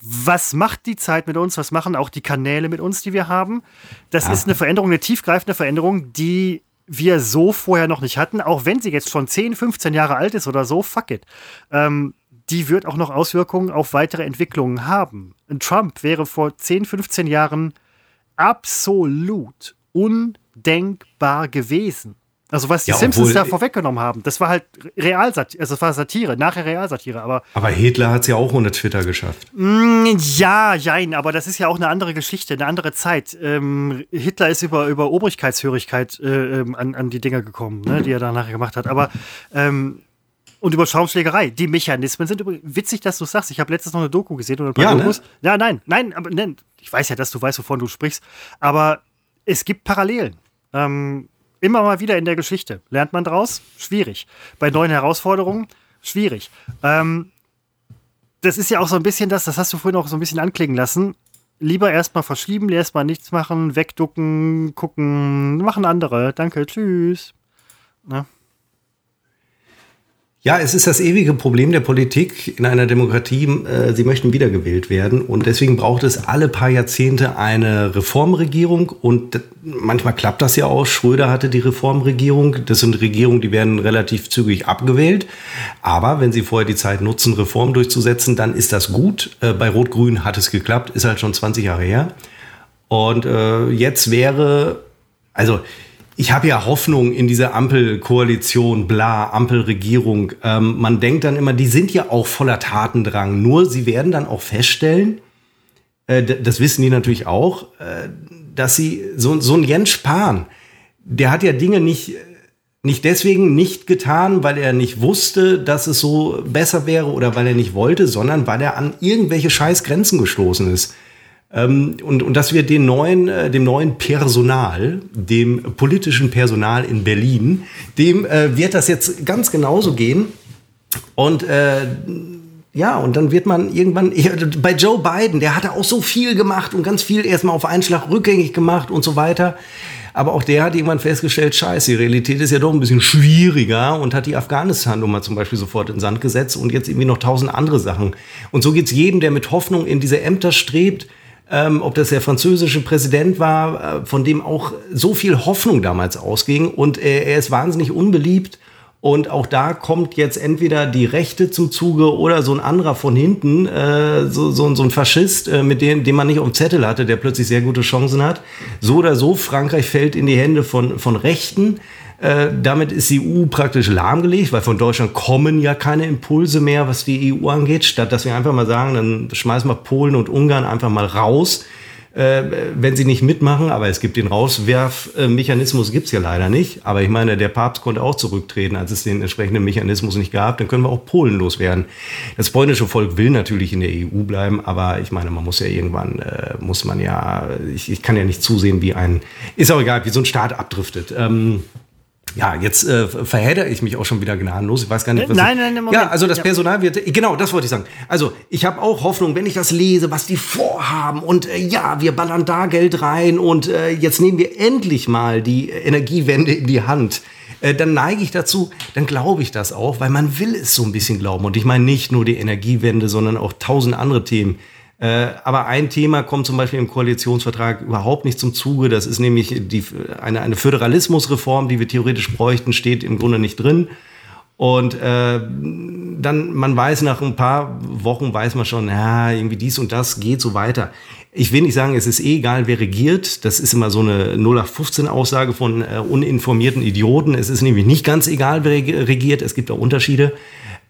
was macht die Zeit mit uns, was machen auch die Kanäle mit uns, die wir haben. Das ja. ist eine Veränderung, eine tiefgreifende Veränderung, die wir so vorher noch nicht hatten, auch wenn sie jetzt schon 10, 15 Jahre alt ist oder so, fuck it. Ähm, die wird auch noch Auswirkungen auf weitere Entwicklungen haben. Ein Trump wäre vor 10, 15 Jahren absolut undenkbar gewesen. Also was die ja, Simpsons da vorweggenommen haben, das war halt Realsatire, also das war Satire, nachher Realsatire, aber. Aber Hitler hat es ja auch ohne Twitter geschafft. Mm, ja, jein, aber das ist ja auch eine andere Geschichte, eine andere Zeit. Ähm, Hitler ist über, über Obrigkeitshörigkeit äh, ähm, an, an die Dinger gekommen, ne, die er da nachher gemacht hat. Aber ähm, und über Schaumschlägerei. Die Mechanismen sind übrigens witzig, dass du sagst. Ich habe letztens noch eine Doku gesehen oder ein paar ja, ne? Dokus. Ne? Ja, nein, nein, aber nein, ich weiß ja, dass du weißt, wovon du sprichst. Aber es gibt Parallelen. Ähm, Immer mal wieder in der Geschichte. Lernt man draus? Schwierig. Bei neuen Herausforderungen? Schwierig. Ähm, das ist ja auch so ein bisschen das, das hast du vorhin auch so ein bisschen anklingen lassen. Lieber erstmal verschieben, erstmal nichts machen, wegducken, gucken, machen andere. Danke, tschüss. Na? Ja, es ist das ewige Problem der Politik in einer Demokratie. Äh, sie möchten wiedergewählt werden und deswegen braucht es alle paar Jahrzehnte eine Reformregierung und manchmal klappt das ja auch. Schröder hatte die Reformregierung. Das sind Regierungen, die werden relativ zügig abgewählt. Aber wenn sie vorher die Zeit nutzen, Reformen durchzusetzen, dann ist das gut. Äh, bei Rot-Grün hat es geklappt, ist halt schon 20 Jahre her. Und äh, jetzt wäre, also ich habe ja Hoffnung in diese Ampelkoalition, bla, Ampelregierung. Ähm, man denkt dann immer, die sind ja auch voller Tatendrang. Nur sie werden dann auch feststellen, äh, das wissen die natürlich auch, äh, dass sie so, so ein Jens Spahn, der hat ja Dinge nicht, nicht deswegen nicht getan, weil er nicht wusste, dass es so besser wäre oder weil er nicht wollte, sondern weil er an irgendwelche Scheißgrenzen gestoßen ist. Ähm, und, und dass wir den neuen, äh, dem neuen Personal, dem politischen Personal in Berlin, dem äh, wird das jetzt ganz genauso gehen. Und äh, ja, und dann wird man irgendwann, bei Joe Biden, der hatte auch so viel gemacht und ganz viel erstmal auf einen Schlag rückgängig gemacht und so weiter. Aber auch der hat irgendwann festgestellt, scheiße, die Realität ist ja doch ein bisschen schwieriger und hat die Afghanistan-Nummer zum Beispiel sofort in Sand gesetzt und jetzt irgendwie noch tausend andere Sachen. Und so geht's jedem, der mit Hoffnung in diese Ämter strebt, ähm, ob das der französische Präsident war, äh, von dem auch so viel Hoffnung damals ausging. Und äh, er ist wahnsinnig unbeliebt. Und auch da kommt jetzt entweder die Rechte zum Zuge oder so ein anderer von hinten, äh, so, so, so ein Faschist, äh, mit dem, den man nicht auf dem Zettel hatte, der plötzlich sehr gute Chancen hat. So oder so, Frankreich fällt in die Hände von, von Rechten. Äh, damit ist die EU praktisch lahmgelegt, weil von Deutschland kommen ja keine Impulse mehr, was die EU angeht. Statt dass wir einfach mal sagen, dann schmeißen wir Polen und Ungarn einfach mal raus äh, wenn sie nicht mitmachen. Aber es gibt den Rauswerfmechanismus, gibt es ja leider nicht. Aber ich meine, der Papst konnte auch zurücktreten, als es den entsprechenden Mechanismus nicht gab. Dann können wir auch Polen loswerden. Das polnische Volk will natürlich in der EU bleiben, aber ich meine, man muss ja irgendwann, äh, muss man ja, ich, ich kann ja nicht zusehen, wie ein, ist auch egal, wie so ein Staat abdriftet. Ähm, ja, jetzt äh, verhedder ich mich auch schon wieder gnadenlos. Ich weiß gar nicht, was Nein, nein, nein, Moment. Ja, also das Personal wird. Genau, das wollte ich sagen. Also ich habe auch Hoffnung, wenn ich das lese, was die vorhaben und äh, ja, wir ballern da Geld rein und äh, jetzt nehmen wir endlich mal die Energiewende in die Hand. Äh, dann neige ich dazu, dann glaube ich das auch, weil man will es so ein bisschen glauben. Und ich meine nicht nur die Energiewende, sondern auch tausend andere Themen aber ein Thema kommt zum Beispiel im Koalitionsvertrag überhaupt nicht zum Zuge. Das ist nämlich die, eine, eine Föderalismusreform, die wir theoretisch bräuchten, steht im Grunde nicht drin. Und äh, dann, man weiß nach ein paar Wochen, weiß man schon, ja, irgendwie dies und das geht so weiter. Ich will nicht sagen, es ist eh egal, wer regiert. Das ist immer so eine 0815-Aussage von äh, uninformierten Idioten. Es ist nämlich nicht ganz egal, wer regiert. Es gibt auch Unterschiede.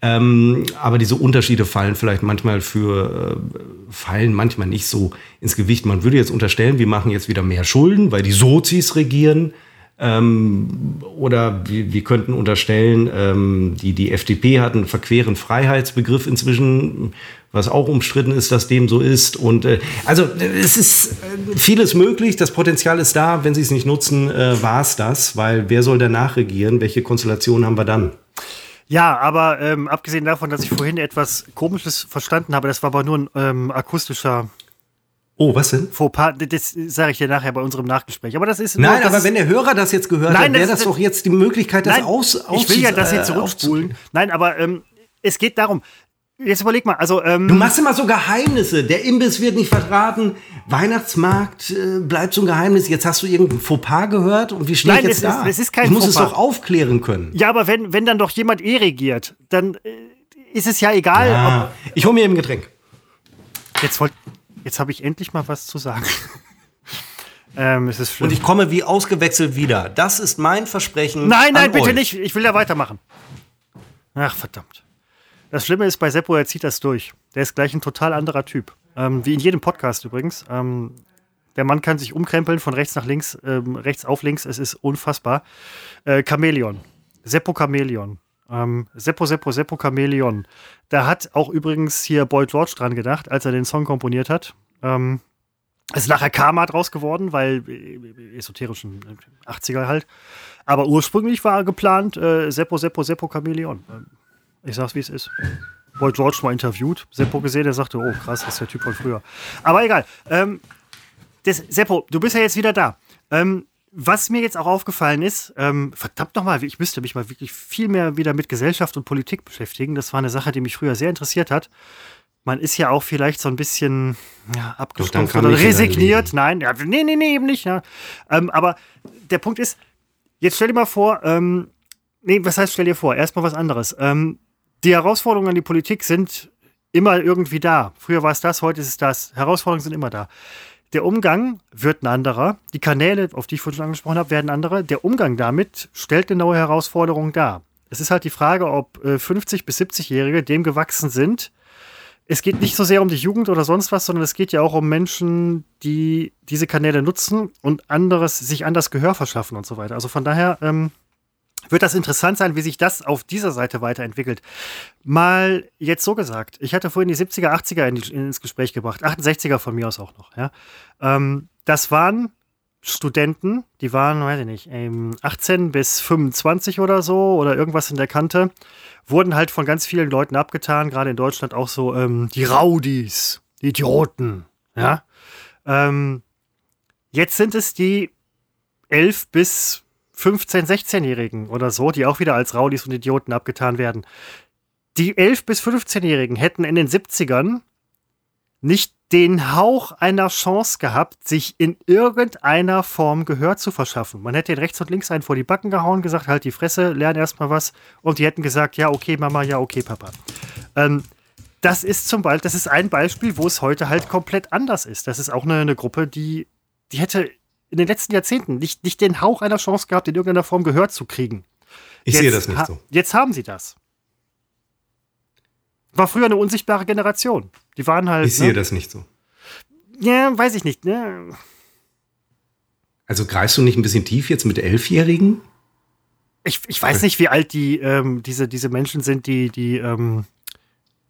Ähm, aber diese Unterschiede fallen vielleicht manchmal für, äh, fallen manchmal nicht so ins Gewicht. Man würde jetzt unterstellen, wir machen jetzt wieder mehr Schulden, weil die Sozis regieren. Ähm, oder wir, wir könnten unterstellen, ähm, die, die FDP hat einen verqueren Freiheitsbegriff inzwischen, was auch umstritten ist, dass dem so ist. Und äh, also es ist äh, vieles möglich, das Potenzial ist da. Wenn sie es nicht nutzen, äh, war es das, weil wer soll danach regieren? Welche Konstellation haben wir dann? Ja, aber ähm, abgesehen davon, dass ich vorhin etwas Komisches verstanden habe, das war aber nur ein ähm, akustischer Oh, was denn? Fauxpas, das sage ich dir nachher bei unserem Nachgespräch. Aber das ist Nein, das aber wenn der Hörer das jetzt gehört nein, hat, wäre das, das, doch jetzt die Möglichkeit, das nein, aus, aus Ich will ja, dass sie äh, zurückspulen. Nein, aber ähm, es geht darum, Jetzt überleg mal, also ähm, du machst immer so Geheimnisse. Der Imbiss wird nicht verraten. Weihnachtsmarkt äh, bleibt so ein Geheimnis. Jetzt hast du irgendein Fauxpas gehört und wie stehe ich jetzt es da? Ist, es ist kein ich muss Fauxpas. es doch aufklären können. Ja, aber wenn wenn dann doch jemand eh regiert, dann äh, ist es ja egal. Ja. ich hole mir eben ein Getränk. Jetzt wollt, jetzt habe ich endlich mal was zu sagen. *laughs* ähm, es ist schlimm. Und ich komme wie ausgewechselt wieder. Das ist mein Versprechen. Nein, nein, bitte euch. nicht. Ich will ja weitermachen. Ach verdammt. Das Schlimme ist bei Seppo, er zieht das durch. Der ist gleich ein total anderer Typ. Ähm, wie in jedem Podcast übrigens. Ähm, der Mann kann sich umkrempeln von rechts nach links, ähm, rechts auf links. Es ist unfassbar. Äh, Chamäleon. Seppo Chamäleon. Ähm, Seppo, Seppo, Seppo Chamäleon. Da hat auch übrigens hier Boyd George dran gedacht, als er den Song komponiert hat. Ähm, ist nachher Karma draus geworden, weil äh, esoterischen 80er halt. Aber ursprünglich war geplant äh, Seppo, Seppo, Seppo Chamäleon. Ähm, ich sag's, wie es ist. Boy George mal interviewt. Seppo gesehen, der sagte, oh krass, das ist der Typ von früher. Aber egal. Ähm, das, Seppo, du bist ja jetzt wieder da. Ähm, was mir jetzt auch aufgefallen ist, ähm, verdammt nochmal, ich müsste mich mal wirklich viel mehr wieder mit Gesellschaft und Politik beschäftigen. Das war eine Sache, die mich früher sehr interessiert hat. Man ist ja auch vielleicht so ein bisschen ja, abgestumpft oder resigniert. Nein, ja, nee, nee, nee, eben nicht. Ja. Ähm, aber der Punkt ist, jetzt stell dir mal vor, ähm, nee, was heißt, stell dir vor, erstmal was anderes. Ähm, die Herausforderungen an die Politik sind immer irgendwie da. Früher war es das, heute ist es das. Herausforderungen sind immer da. Der Umgang wird ein anderer. Die Kanäle, auf die ich vorhin schon angesprochen habe, werden andere. Der Umgang damit stellt eine neue Herausforderung dar. Es ist halt die Frage, ob 50- äh, bis 70-Jährige dem gewachsen sind. Es geht nicht so sehr um die Jugend oder sonst was, sondern es geht ja auch um Menschen, die diese Kanäle nutzen und anderes, sich anders Gehör verschaffen und so weiter. Also von daher ähm, wird das interessant sein, wie sich das auf dieser Seite weiterentwickelt. Mal jetzt so gesagt, ich hatte vorhin die 70er, 80er in die, ins Gespräch gebracht, 68er von mir aus auch noch. Ja. Ähm, das waren Studenten, die waren, weiß ich nicht, 18 bis 25 oder so oder irgendwas in der Kante, wurden halt von ganz vielen Leuten abgetan, gerade in Deutschland auch so ähm, die Raudis, die Idioten. Ja. Ähm, jetzt sind es die 11 bis 15-, 16-Jährigen oder so, die auch wieder als Rowdies und Idioten abgetan werden. Die 11- bis 15-Jährigen hätten in den 70ern nicht den Hauch einer Chance gehabt, sich in irgendeiner Form Gehör zu verschaffen. Man hätte den rechts und links einen vor die Backen gehauen, gesagt, halt die Fresse, lern erstmal was. Und die hätten gesagt, ja, okay, Mama, ja, okay, Papa. Ähm, das ist zum Beispiel, das ist ein Beispiel, wo es heute halt komplett anders ist. Das ist auch eine, eine Gruppe, die, die hätte in den letzten Jahrzehnten nicht, nicht den Hauch einer Chance gehabt, in irgendeiner Form Gehör zu kriegen. Ich jetzt sehe das nicht so. Jetzt haben sie das. War früher eine unsichtbare Generation. Die waren halt. Ich sehe ne? das nicht so. Ja, weiß ich nicht, ne? Also greifst du nicht ein bisschen tief jetzt mit Elfjährigen? Ich, ich weiß nicht, wie alt die, ähm, diese, diese Menschen sind, die, die, ähm,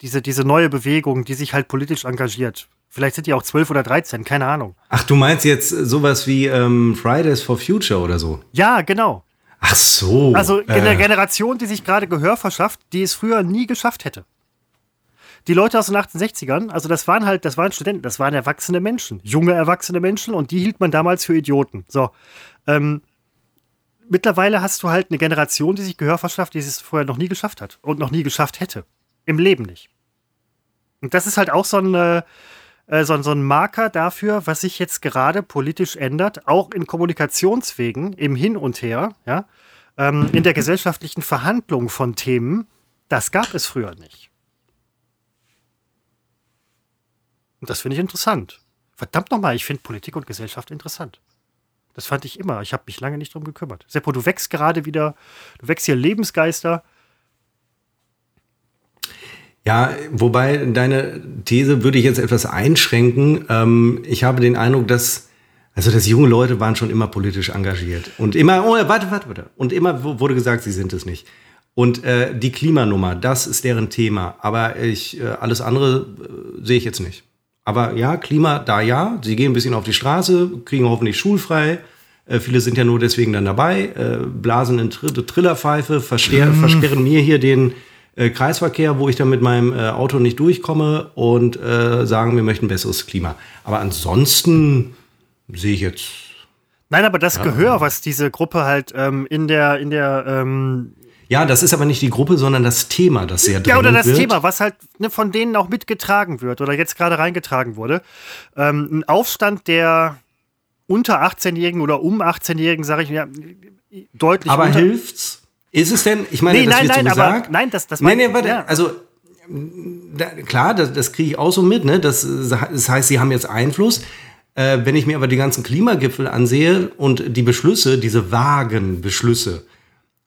diese, diese neue Bewegung, die sich halt politisch engagiert. Vielleicht sind die auch zwölf oder dreizehn, keine Ahnung. Ach, du meinst jetzt sowas wie ähm, Fridays for Future oder so? Ja, genau. Ach so. Also in äh. der Generation, die sich gerade Gehör verschafft, die es früher nie geschafft hätte die Leute aus den 68ern, also das waren halt, das waren Studenten, das waren erwachsene Menschen, junge erwachsene Menschen und die hielt man damals für Idioten. So. Ähm, mittlerweile hast du halt eine Generation, die sich Gehör verschafft, die es vorher noch nie geschafft hat und noch nie geschafft hätte. Im Leben nicht. Und das ist halt auch so ein, äh, so, so ein Marker dafür, was sich jetzt gerade politisch ändert, auch in Kommunikationswegen, im Hin und Her, ja, ähm, in der gesellschaftlichen Verhandlung von Themen. Das gab es früher nicht. Und das finde ich interessant. Verdammt nochmal, ich finde Politik und Gesellschaft interessant. Das fand ich immer. Ich habe mich lange nicht drum gekümmert. Seppo, du wächst gerade wieder, du wächst hier Lebensgeister. Ja, wobei deine These würde ich jetzt etwas einschränken. Ähm, ich habe den Eindruck, dass also dass junge Leute waren schon immer politisch engagiert und immer oh warte warte warte und immer wurde gesagt, sie sind es nicht. Und äh, die Klimanummer, das ist deren Thema. Aber ich äh, alles andere äh, sehe ich jetzt nicht. Aber ja, Klima, da ja. Sie gehen ein bisschen auf die Straße, kriegen hoffentlich schulfrei. Äh, viele sind ja nur deswegen dann dabei, äh, blasen in Tr Trillerpfeife, verster mhm. versperren mir hier den äh, Kreisverkehr, wo ich dann mit meinem äh, Auto nicht durchkomme und äh, sagen, wir möchten besseres Klima. Aber ansonsten sehe ich jetzt. Nein, aber das ja. Gehör, was diese Gruppe halt ähm, in der, in der ähm, ja, das ist aber nicht die Gruppe, sondern das Thema, das sehr Ja, oder das wird. Thema, was halt ne, von denen auch mitgetragen wird oder jetzt gerade reingetragen wurde. Ähm, ein Aufstand der unter 18-Jährigen oder um 18-Jährigen, sage ich ja, deutlich. Aber hilft's? Ist es denn? Ich meine, nee, das nein, wird nein, so gesagt. Aber, nein, das, das nein, nein, warte, ja. also da, klar, das, das kriege ich auch so mit. Ne? Das, das heißt, sie haben jetzt Einfluss. Äh, wenn ich mir aber die ganzen Klimagipfel ansehe und die Beschlüsse, diese vagen Beschlüsse,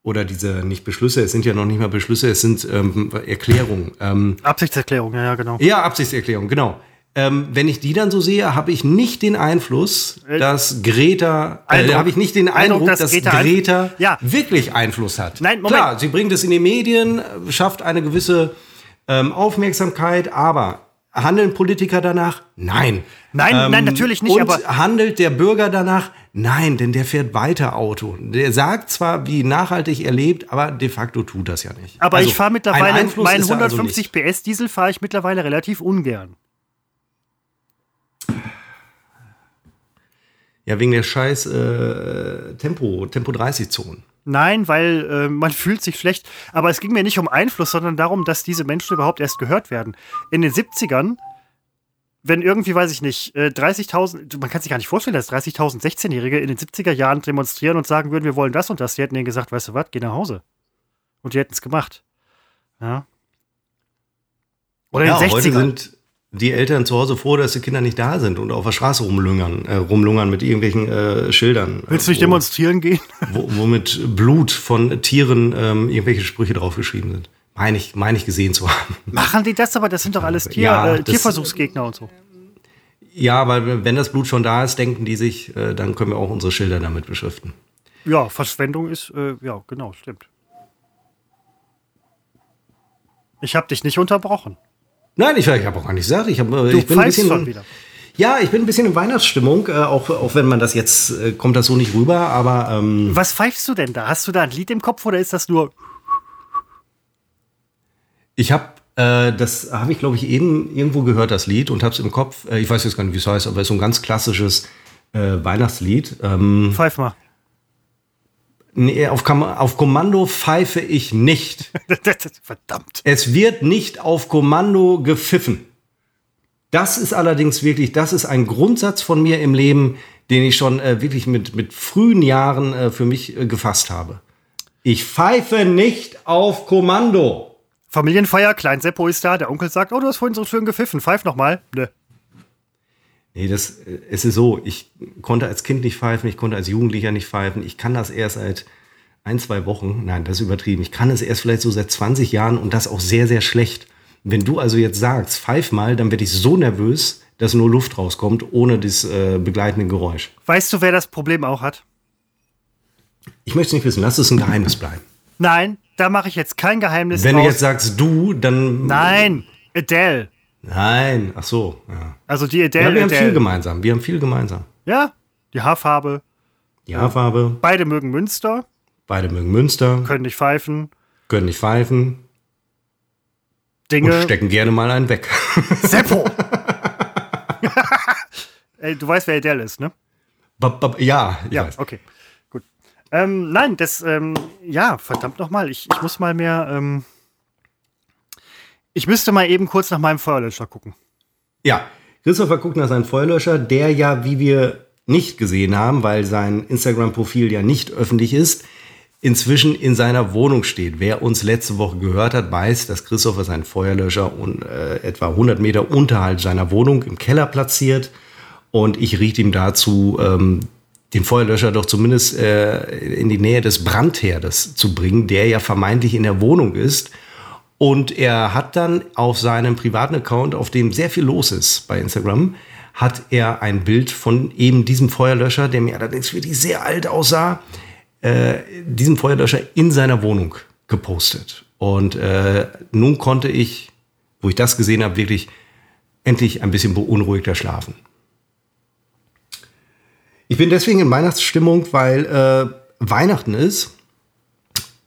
oder diese nicht Beschlüsse, es sind ja noch nicht mal Beschlüsse, es sind ähm, Erklärungen. Ähm, Absichtserklärung, ja, ja, genau. Ja, Absichtserklärung, genau. Ähm, wenn ich die dann so sehe, habe ich nicht den Einfluss, äh, dass Greta, äh, habe ich nicht den Eindruck, Eindruck dass, dass, Greta, Greta ja. wirklich Einfluss hat. Nein, Moment. Klar, sie bringt es in die Medien, schafft eine gewisse ähm, Aufmerksamkeit, aber handeln Politiker danach? Nein. Nein, ähm, nein, natürlich nicht. Und aber handelt der Bürger danach? Nein, denn der fährt weiter Auto. Der sagt zwar, wie nachhaltig er lebt, aber de facto tut das ja nicht. Aber also, ich fahre mittlerweile, meinen 150 also PS Diesel fahre ich mittlerweile relativ ungern. Ja, wegen der scheiß äh, Tempo, Tempo 30 Zonen. Nein, weil äh, man *laughs* fühlt sich schlecht. Aber es ging mir nicht um Einfluss, sondern darum, dass diese Menschen überhaupt erst gehört werden. In den 70ern, wenn irgendwie, weiß ich nicht, 30.000, äh, man kann sich gar nicht vorstellen, dass 30.000 16-Jährige in den 70er Jahren demonstrieren und sagen würden, wir wollen das und das. Die hätten ihnen gesagt, weißt du was, geh nach Hause. Und die hätten es gemacht. Ja. Oder in ja, den 60ern. Heute sind die Eltern zu Hause froh, dass die Kinder nicht da sind und auf der Straße rumlungern, äh, rumlungern mit irgendwelchen äh, Schildern. Willst du nicht wo, demonstrieren gehen? *laughs* Wo, wo, mit Blut von Tieren ähm, irgendwelche Sprüche draufgeschrieben sind. Meine ich, meine ich gesehen zu haben. Machen die das aber? Das sind doch alles Tier, ja, äh, Tierversuchsgegner und so. Ja, weil wenn das Blut schon da ist, denken die sich, äh, dann können wir auch unsere Schilder damit beschriften. Ja, Verschwendung ist, äh, ja, genau, stimmt. Ich habe dich nicht unterbrochen. Nein, ich, ich habe auch gar nicht gesagt. Ich, hab, äh, du ich bin ein bisschen. Schon wieder. Ja, ich bin ein bisschen in Weihnachtsstimmung, äh, auch, auch wenn man das jetzt, äh, kommt das so nicht rüber, aber. Ähm Was pfeifst du denn da? Hast du da ein Lied im Kopf oder ist das nur. Ich habe, äh, das habe ich glaube ich eben irgendwo gehört, das Lied, und habe es im Kopf. Äh, ich weiß jetzt gar nicht, wie es heißt, aber es ist so ein ganz klassisches Weihnachtslied. Ähm, Pfeif mal. Nee, auf, auf Kommando pfeife ich nicht. *laughs* Verdammt. Es wird nicht auf Kommando gepfiffen. Das ist allerdings wirklich, das ist ein Grundsatz von mir im Leben, den ich schon äh, wirklich mit, mit frühen Jahren äh, für mich äh, gefasst habe. Ich pfeife nicht auf Kommando. Familienfeier, Klein Seppo ist da, der Onkel sagt, oh, du hast vorhin so schön gepfiffen, pfeif noch mal. Nee, das, äh, es ist so, ich konnte als Kind nicht pfeifen, ich konnte als Jugendlicher nicht pfeifen. Ich kann das erst seit ein, zwei Wochen. Nein, das ist übertrieben. Ich kann es erst vielleicht so seit 20 Jahren und das auch sehr, sehr schlecht. Wenn du also jetzt sagst, pfeif mal, dann werde ich so nervös, dass nur Luft rauskommt, ohne das äh, begleitende Geräusch. Weißt du, wer das Problem auch hat? Ich möchte es nicht wissen, lass es ein Geheimnis bleiben. Nein, da mache ich jetzt kein Geheimnis Wenn draus. du jetzt sagst du, dann. Nein, Adele. Nein, ach so. Ja. Also die Adele. ja, wir haben Adele. viel gemeinsam. Wir haben viel gemeinsam. Ja, die Haarfarbe. Die Haarfarbe, Beide mögen Münster, beide mögen Münster, können nicht pfeifen. können nicht pfeifen und Dinge. stecken gerne mal einen weg. *laughs* Seppo! *laughs* Ey, du weißt, wer Adele ist, ne? Bap, bap, ja, ich Ja, weiß. okay. Gut. Ähm, nein, das, ähm, ja, verdammt nochmal. Ich, ich muss mal mehr, ähm, ich müsste mal eben kurz nach meinem Feuerlöscher gucken. Ja, Christopher guckt nach seinem Feuerlöscher, der ja, wie wir nicht gesehen haben, weil sein Instagram-Profil ja nicht öffentlich ist, inzwischen in seiner Wohnung steht. Wer uns letzte Woche gehört hat, weiß, dass Christopher seinen Feuerlöscher un, äh, etwa 100 Meter unterhalb seiner Wohnung im Keller platziert. Und ich riet ihm dazu, ähm, den Feuerlöscher doch zumindest äh, in die Nähe des Brandherdes zu bringen, der ja vermeintlich in der Wohnung ist. Und er hat dann auf seinem privaten Account, auf dem sehr viel los ist bei Instagram, hat er ein Bild von eben diesem Feuerlöscher, der mir allerdings wirklich sehr alt aussah, äh, diesem Feuerlöscher in seiner Wohnung gepostet. Und äh, nun konnte ich, wo ich das gesehen habe, wirklich endlich ein bisschen beunruhigter schlafen. Ich bin deswegen in Weihnachtsstimmung, weil äh, Weihnachten ist.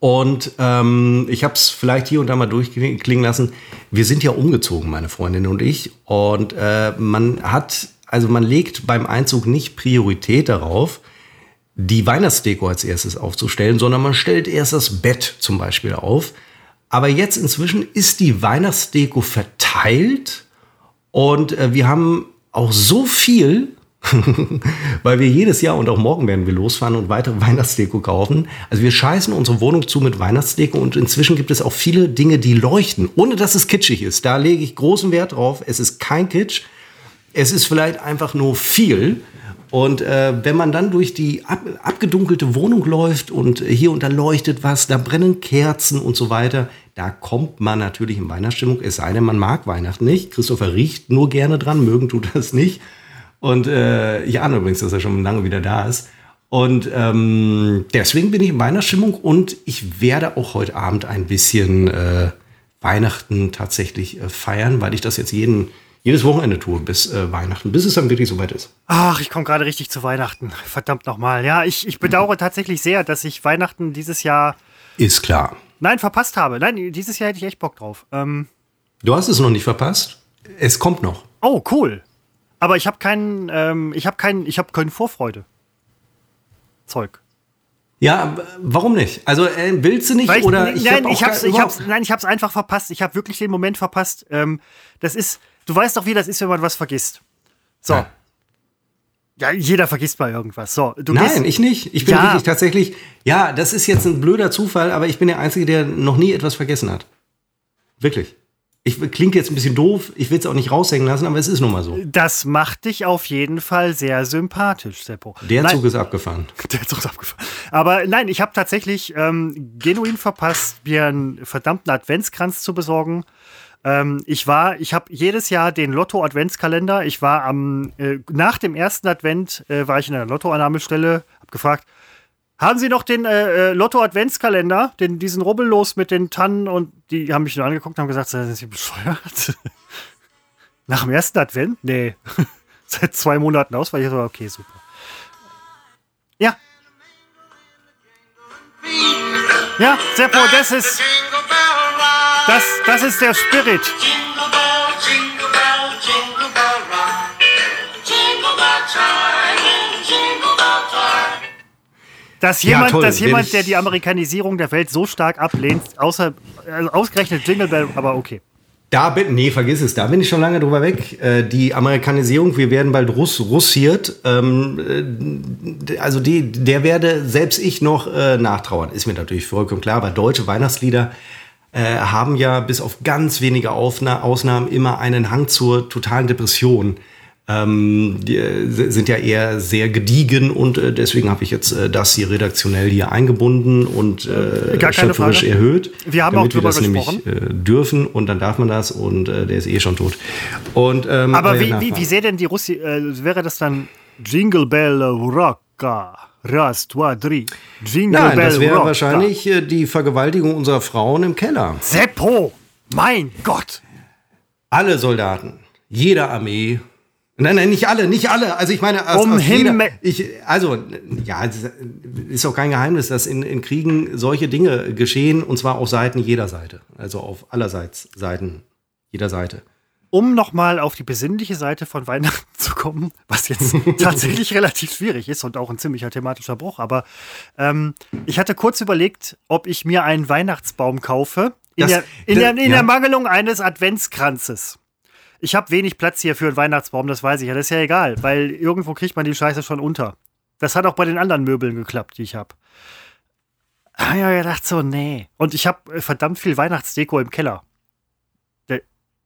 Und ähm, ich habe es vielleicht hier und da mal durchklingen lassen. Wir sind ja umgezogen, meine Freundin und ich. Und äh, man hat, also man legt beim Einzug nicht Priorität darauf, die Weihnachtsdeko als erstes aufzustellen, sondern man stellt erst das Bett zum Beispiel auf. Aber jetzt inzwischen ist die Weihnachtsdeko verteilt und äh, wir haben auch so viel, *laughs* weil wir jedes Jahr und auch morgen werden wir losfahren und weitere *laughs* Weihnachtsdeko kaufen. Also wir scheißen unsere Wohnung zu mit Weihnachtsdeko und inzwischen gibt es auch viele Dinge, die leuchten, ohne dass es kitschig ist. Da lege ich großen Wert drauf. Es ist kein Kitsch. Es ist vielleicht einfach nur viel. Und äh, wenn man dann durch die ab, abgedunkelte Wohnung läuft und hier und da leuchtet was, da brennen Kerzen und so weiter, da kommt man natürlich in Weihnachtsstimmung, es sei denn, man mag Weihnachten nicht. Christopher riecht nur gerne dran, mögen tut das nicht. Und äh, ich ahne übrigens, dass er schon lange wieder da ist. Und ähm, deswegen bin ich in Weihnachtsstimmung und ich werde auch heute Abend ein bisschen äh, Weihnachten tatsächlich äh, feiern, weil ich das jetzt jeden, jedes Wochenende tue bis äh, Weihnachten, bis es dann wirklich soweit ist. Ach, ich komme gerade richtig zu Weihnachten. Verdammt nochmal. Ja, ich, ich bedauere tatsächlich sehr, dass ich Weihnachten dieses Jahr, Ist klar. nein, verpasst habe. Nein, dieses Jahr hätte ich echt Bock drauf. Ähm, Du hast es noch nicht verpasst. Es kommt noch. oh, cool. Aber ich habe keinen, ähm, ich habe keinen, ich habe keine Vorfreude. Zeug. Ja, warum nicht? Also äh, willst du nicht Weil ich, oder nein, hab auch ich hab's, ich hab's, nein, ich hab's einfach verpasst. Ich habe wirklich den Moment verpasst. Ähm, das ist, du weißt doch, wie das ist, wenn man was vergisst. So. Ja. Ja, jeder vergisst mal irgendwas. So, Nein, ich nicht. Ich bin Ja. wirklich tatsächlich. Ja, das ist jetzt ein blöder Zufall, aber ich bin der Einzige, der noch nie etwas vergessen hat. Wirklich. Ich klingt jetzt ein bisschen doof. Ich will es auch nicht raushängen lassen, aber es ist nun mal so. Das macht dich auf jeden Fall sehr sympathisch, Seppo. Der nein, Zug ist abgefahren. *laughs* Der Zug ist abgefahren. Aber nein, ich habe tatsächlich ähm, genuin verpasst, mir einen verdammten Adventskranz zu besorgen. Ähm, ich war, ich habe jedes Jahr den Lotto-Adventskalender. Ich war am, äh, nach dem ersten Advent äh, war ich in einer Lottoannahmestelle, habe gefragt, haben Sie noch den äh, äh, Lotto-Adventskalender, den, diesen Rubbellos mit den Tannen und die haben mich nur angeguckt und haben gesagt, sind Sie bescheuert? *laughs* Nach dem ersten Advent? Nee. *laughs* Seit zwei Monaten aus, weil ich so, okay, super. Ja. Ja, Seppo, das ist, das, das ist der Spirit. Dass Ja, jemand, toll, dass jemand, der die Amerikanisierung der Welt so stark ablehnt, außer, also ausgerechnet Jingle Bell, aber okay. Da bin, nee, vergiss es, da bin ich schon lange drüber weg. Äh, die Amerikanisierung, wir werden bald Russ, russiert. Ähm, äh, also die, der werde selbst ich noch äh, nachtrauern. Ist mir natürlich vollkommen klar, aber deutsche Weihnachtslieder äh, haben ja bis auf ganz wenige Aufna Ausnahmen immer einen Hang zur totalen Depression. Ähm, äh, sind ja eher sehr gediegen und äh, deswegen habe ich jetzt äh, das hier redaktionell hier eingebunden und äh, Gar keine schöpferisch Frage. erhöht. Wir haben damit auch wir das nämlich äh, dürfen und dann darf man das und äh, der ist eh schon tot. Und, ähm, Aber wie, wie, wie sähe denn die Russi, äh, wäre das dann Jingle Bell Hurraka, Ras, zwei, drei. Jingle Nein, Bell das wäre Hurraka. wahrscheinlich äh, die Vergewaltigung unserer Frauen im Keller. Seppo! Mein Gott! Alle Soldaten, jeder Armee. Nein, nein, nicht alle, nicht alle. Also ich meine, aus, Um aus jeder, ich, also ja, es ist auch kein Geheimnis, dass in, in Kriegen solche Dinge geschehen und zwar auf Seiten jeder Seite, also auf allerseits Seiten jeder Seite. Um nochmal auf die besinnliche Seite von Weihnachten *laughs* zu kommen, was jetzt *laughs* tatsächlich relativ schwierig ist und auch ein ziemlicher thematischer Bruch, aber ähm, ich hatte kurz überlegt, ob ich mir einen Weihnachtsbaum kaufe, in, Das- der, in, das- der, in ja. der Mangelung eines Adventskranzes. Ich habe wenig Platz hier für einen Weihnachtsbaum, das weiß ich ja. Das ist ja egal, weil irgendwo kriegt man die Scheiße schon unter. Das hat auch bei den anderen Möbeln geklappt, die ich habe. Ah ja, gedacht so, nee. Und ich habe äh, verdammt viel Weihnachtsdeko im Keller. Der,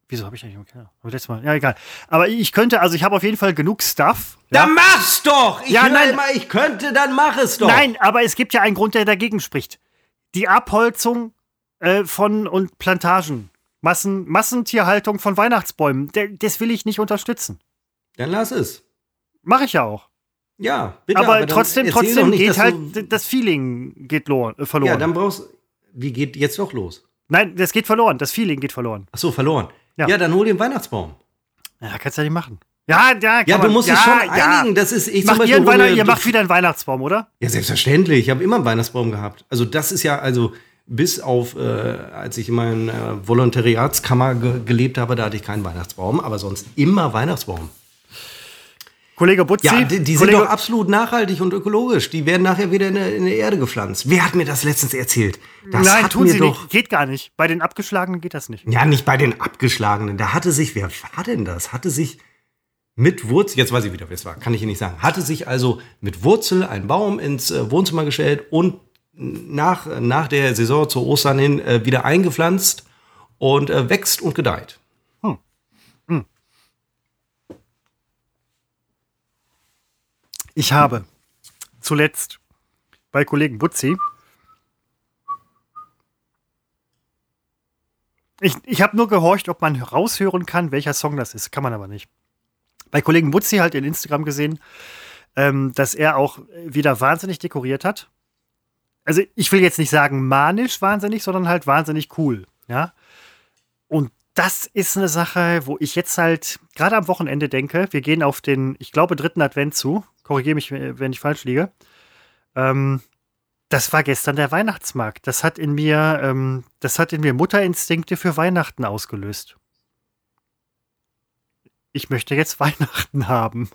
wieso habe ich eigentlich im Keller? Hab ich letztes Mal. Ja, egal. Aber ich könnte, also ich habe auf jeden Fall genug Stuff. Dann mach's doch! Ich Ja, nein. immer, ich könnte, dann mach es doch! Nein, aber es gibt ja einen Grund, der dagegen spricht. Die Abholzung äh, von und Plantagen. Massen, Massentierhaltung von Weihnachtsbäumen. Das will ich nicht unterstützen. Dann lass es. Mache ich ja auch. Ja, bitte. aber, dann trotzdem, trotzdem nicht, geht halt das Feeling geht äh, verloren. Ja, dann brauchst Wie geht jetzt doch los? Nein, das geht verloren. Das Feeling geht verloren. Ach so, verloren. Ja. Ja, dann hol den Weihnachtsbaum. Ja, kannst du ja nicht machen. Ja, ja, Ja, du musst ja, dich schon ja. einigen. Das ist ich Macht ihr. Weihnacht, ihr macht wieder einen Weihnachtsbaum, oder? Ja, selbstverständlich. Ich habe immer einen Weihnachtsbaum gehabt. Also das ist ja, also bis auf, äh, als ich in meiner äh, Volontariatskammer ge gelebt habe, da hatte ich keinen Weihnachtsbaum, aber sonst immer Weihnachtsbaum. Kollege Butzi. Ja, die, die sind doch absolut nachhaltig und ökologisch. Die werden nachher wieder in der, in der Erde gepflanzt. Wer hat mir das letztens erzählt? Das Nein, tun mir sie doch. nicht. Geht gar nicht. Bei den Abgeschlagenen geht das nicht. Ja, nicht bei den Abgeschlagenen. Da hatte sich, wer war denn das? Hatte sich mit Wurzel, jetzt weiß ich wieder, wer es war, kann ich Ihnen nicht sagen, hatte sich also mit Wurzel ein Baum ins äh, Wohnzimmer gestellt und nach, nach der Saison zu Ostern hin äh, wieder eingepflanzt und äh, wächst und gedeiht. Ich habe zuletzt bei Kollegen Butzi. Ich, ich habe nur gehorcht, ob man raushören kann, welcher Song das ist. Kann man aber nicht. Bei Kollegen Butzi halt in Instagram gesehen, ähm, dass er auch wieder wahnsinnig dekoriert hat. Also ich will jetzt nicht sagen manisch wahnsinnig, sondern halt wahnsinnig cool. Ja. Und das ist eine Sache, wo ich jetzt halt gerade am Wochenende denke, wir gehen auf den, ich glaube, dritten Advent zu. Korrigiere mich, wenn ich falsch liege. Ähm, das war gestern der Weihnachtsmarkt. Das hat in mir, ähm, das hat in mir Mutterinstinkte für Weihnachten ausgelöst. Ich möchte jetzt *laughs* Weihnachten haben.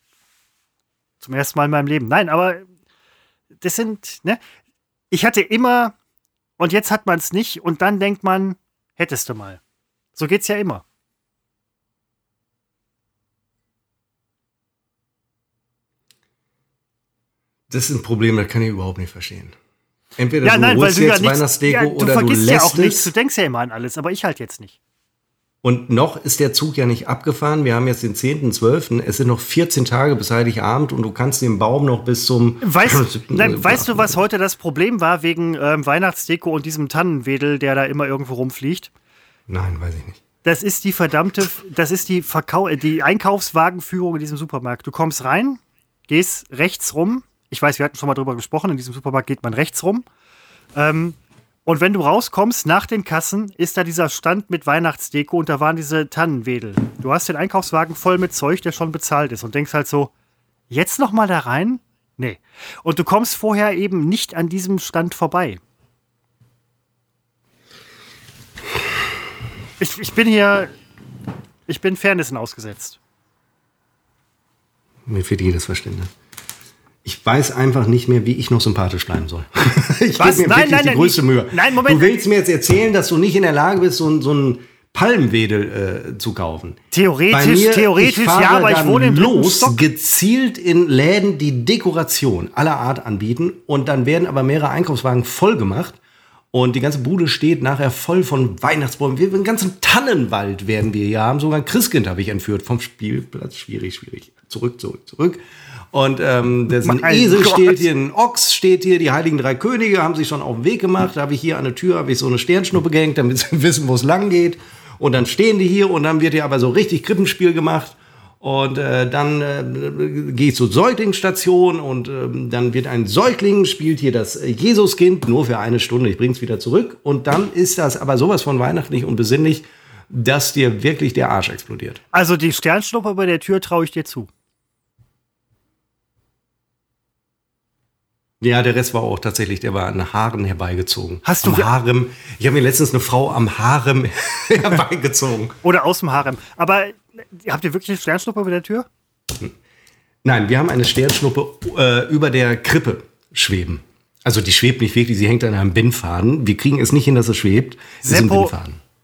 *laughs* Zum ersten Mal in meinem Leben. Nein, aber das sind, ne? Ich hatte immer und jetzt hat man es nicht und dann denkt man, hättest du mal. So geht's ja immer. Das ist ein Problem, das kann ich überhaupt nicht verstehen. Entweder Ja, du nein, weil holst du ja jetzt nichts, Weihnachtsdeko ja, du oder du vergisst lässt ja auch nichts. es. Du denkst ja immer an alles, aber ich halt jetzt nicht. Und noch ist der Zug ja nicht abgefahren. Wir haben jetzt den 10.12. Es sind noch 14 Tage bis Heiligabend und du kannst den Baum noch bis zum. Weißt, *clears throat* nein, weißt du, was heute das Problem war wegen ähm, Weihnachtsdeko und diesem Tannenwedel, der da immer irgendwo rumfliegt? Nein, weiß ich nicht. Das ist die verdammte, das ist die, Verkau äh, die Einkaufswagenführung in diesem Supermarkt. Du kommst rein, gehst rechts rum. Ich weiß, wir hatten schon mal drüber gesprochen. In diesem Supermarkt geht man rechts rum. Ähm, und wenn du rauskommst nach den Kassen, ist da dieser Stand mit Weihnachtsdeko und da waren diese Tannenwedel. Du hast den Einkaufswagen voll mit Zeug, der schon bezahlt ist und denkst halt so, jetzt noch mal da rein? Nee. Und du kommst vorher eben nicht an diesem Stand vorbei. Ich, ich bin hier, ich bin Fairnessen ausgesetzt. Mir fehlt jedes Verständnis. Ich weiß einfach nicht mehr, wie ich noch sympathisch bleiben soll. *laughs* ich gebe mir Nein, wirklich nein, die nein, größte ich- Mühe. nein, Moment. Du willst mir jetzt erzählen, dass du nicht in der Lage bist, so, so ein Palmwedel äh, zu kaufen. Theoretisch, mir, theoretisch, ja, aber ich wohne im los, gezielt in Läden, die Dekoration aller Art anbieten und dann werden aber mehrere Einkaufswagen voll gemacht und die ganze Bude steht nachher voll von Weihnachtsbäumen. Wir einen ganzen Tannenwald werden wir hier haben. Sogar ein Christkind habe ich entführt vom Spielplatz. Schwierig, schwierig. Zurück, zurück, zurück. Und ähm, da ist ein Esel Gott. steht hier, ein Ochs steht hier, die Heiligen Drei Könige haben sich schon auf den Weg gemacht. Da habe ich hier an der Tür habe ich so eine Sternschnuppe gehängt, damit sie *laughs* wissen, wo es lang geht. Und dann stehen die hier und dann wird hier aber so richtig Krippenspiel gemacht. Und äh, dann äh, gehe ich zur Säuglingsstation und ähm, dann wird ein Säugling, spielt hier das äh, Jesuskind, nur für eine Stunde, ich bring's wieder zurück. Und dann ist das aber sowas von weihnachtlich und besinnlich, dass dir wirklich der Arsch explodiert. Also die Sternschnuppe bei der Tür traue ich dir zu. Ja, der Rest war auch tatsächlich, der war an Haaren herbeigezogen. Hast du am Harem? Ich habe mir letztens eine Frau am Harem *laughs* herbeigezogen. Oder aus dem Harem. Aber äh, habt ihr wirklich eine Sternschnuppe bei der Tür? Nein, wir haben eine Sternschnuppe äh, über der Krippe schweben. Also die schwebt nicht wirklich, sie hängt an einem Bindfaden. Wir kriegen es nicht hin, dass es schwebt. Es ist ein Seppo,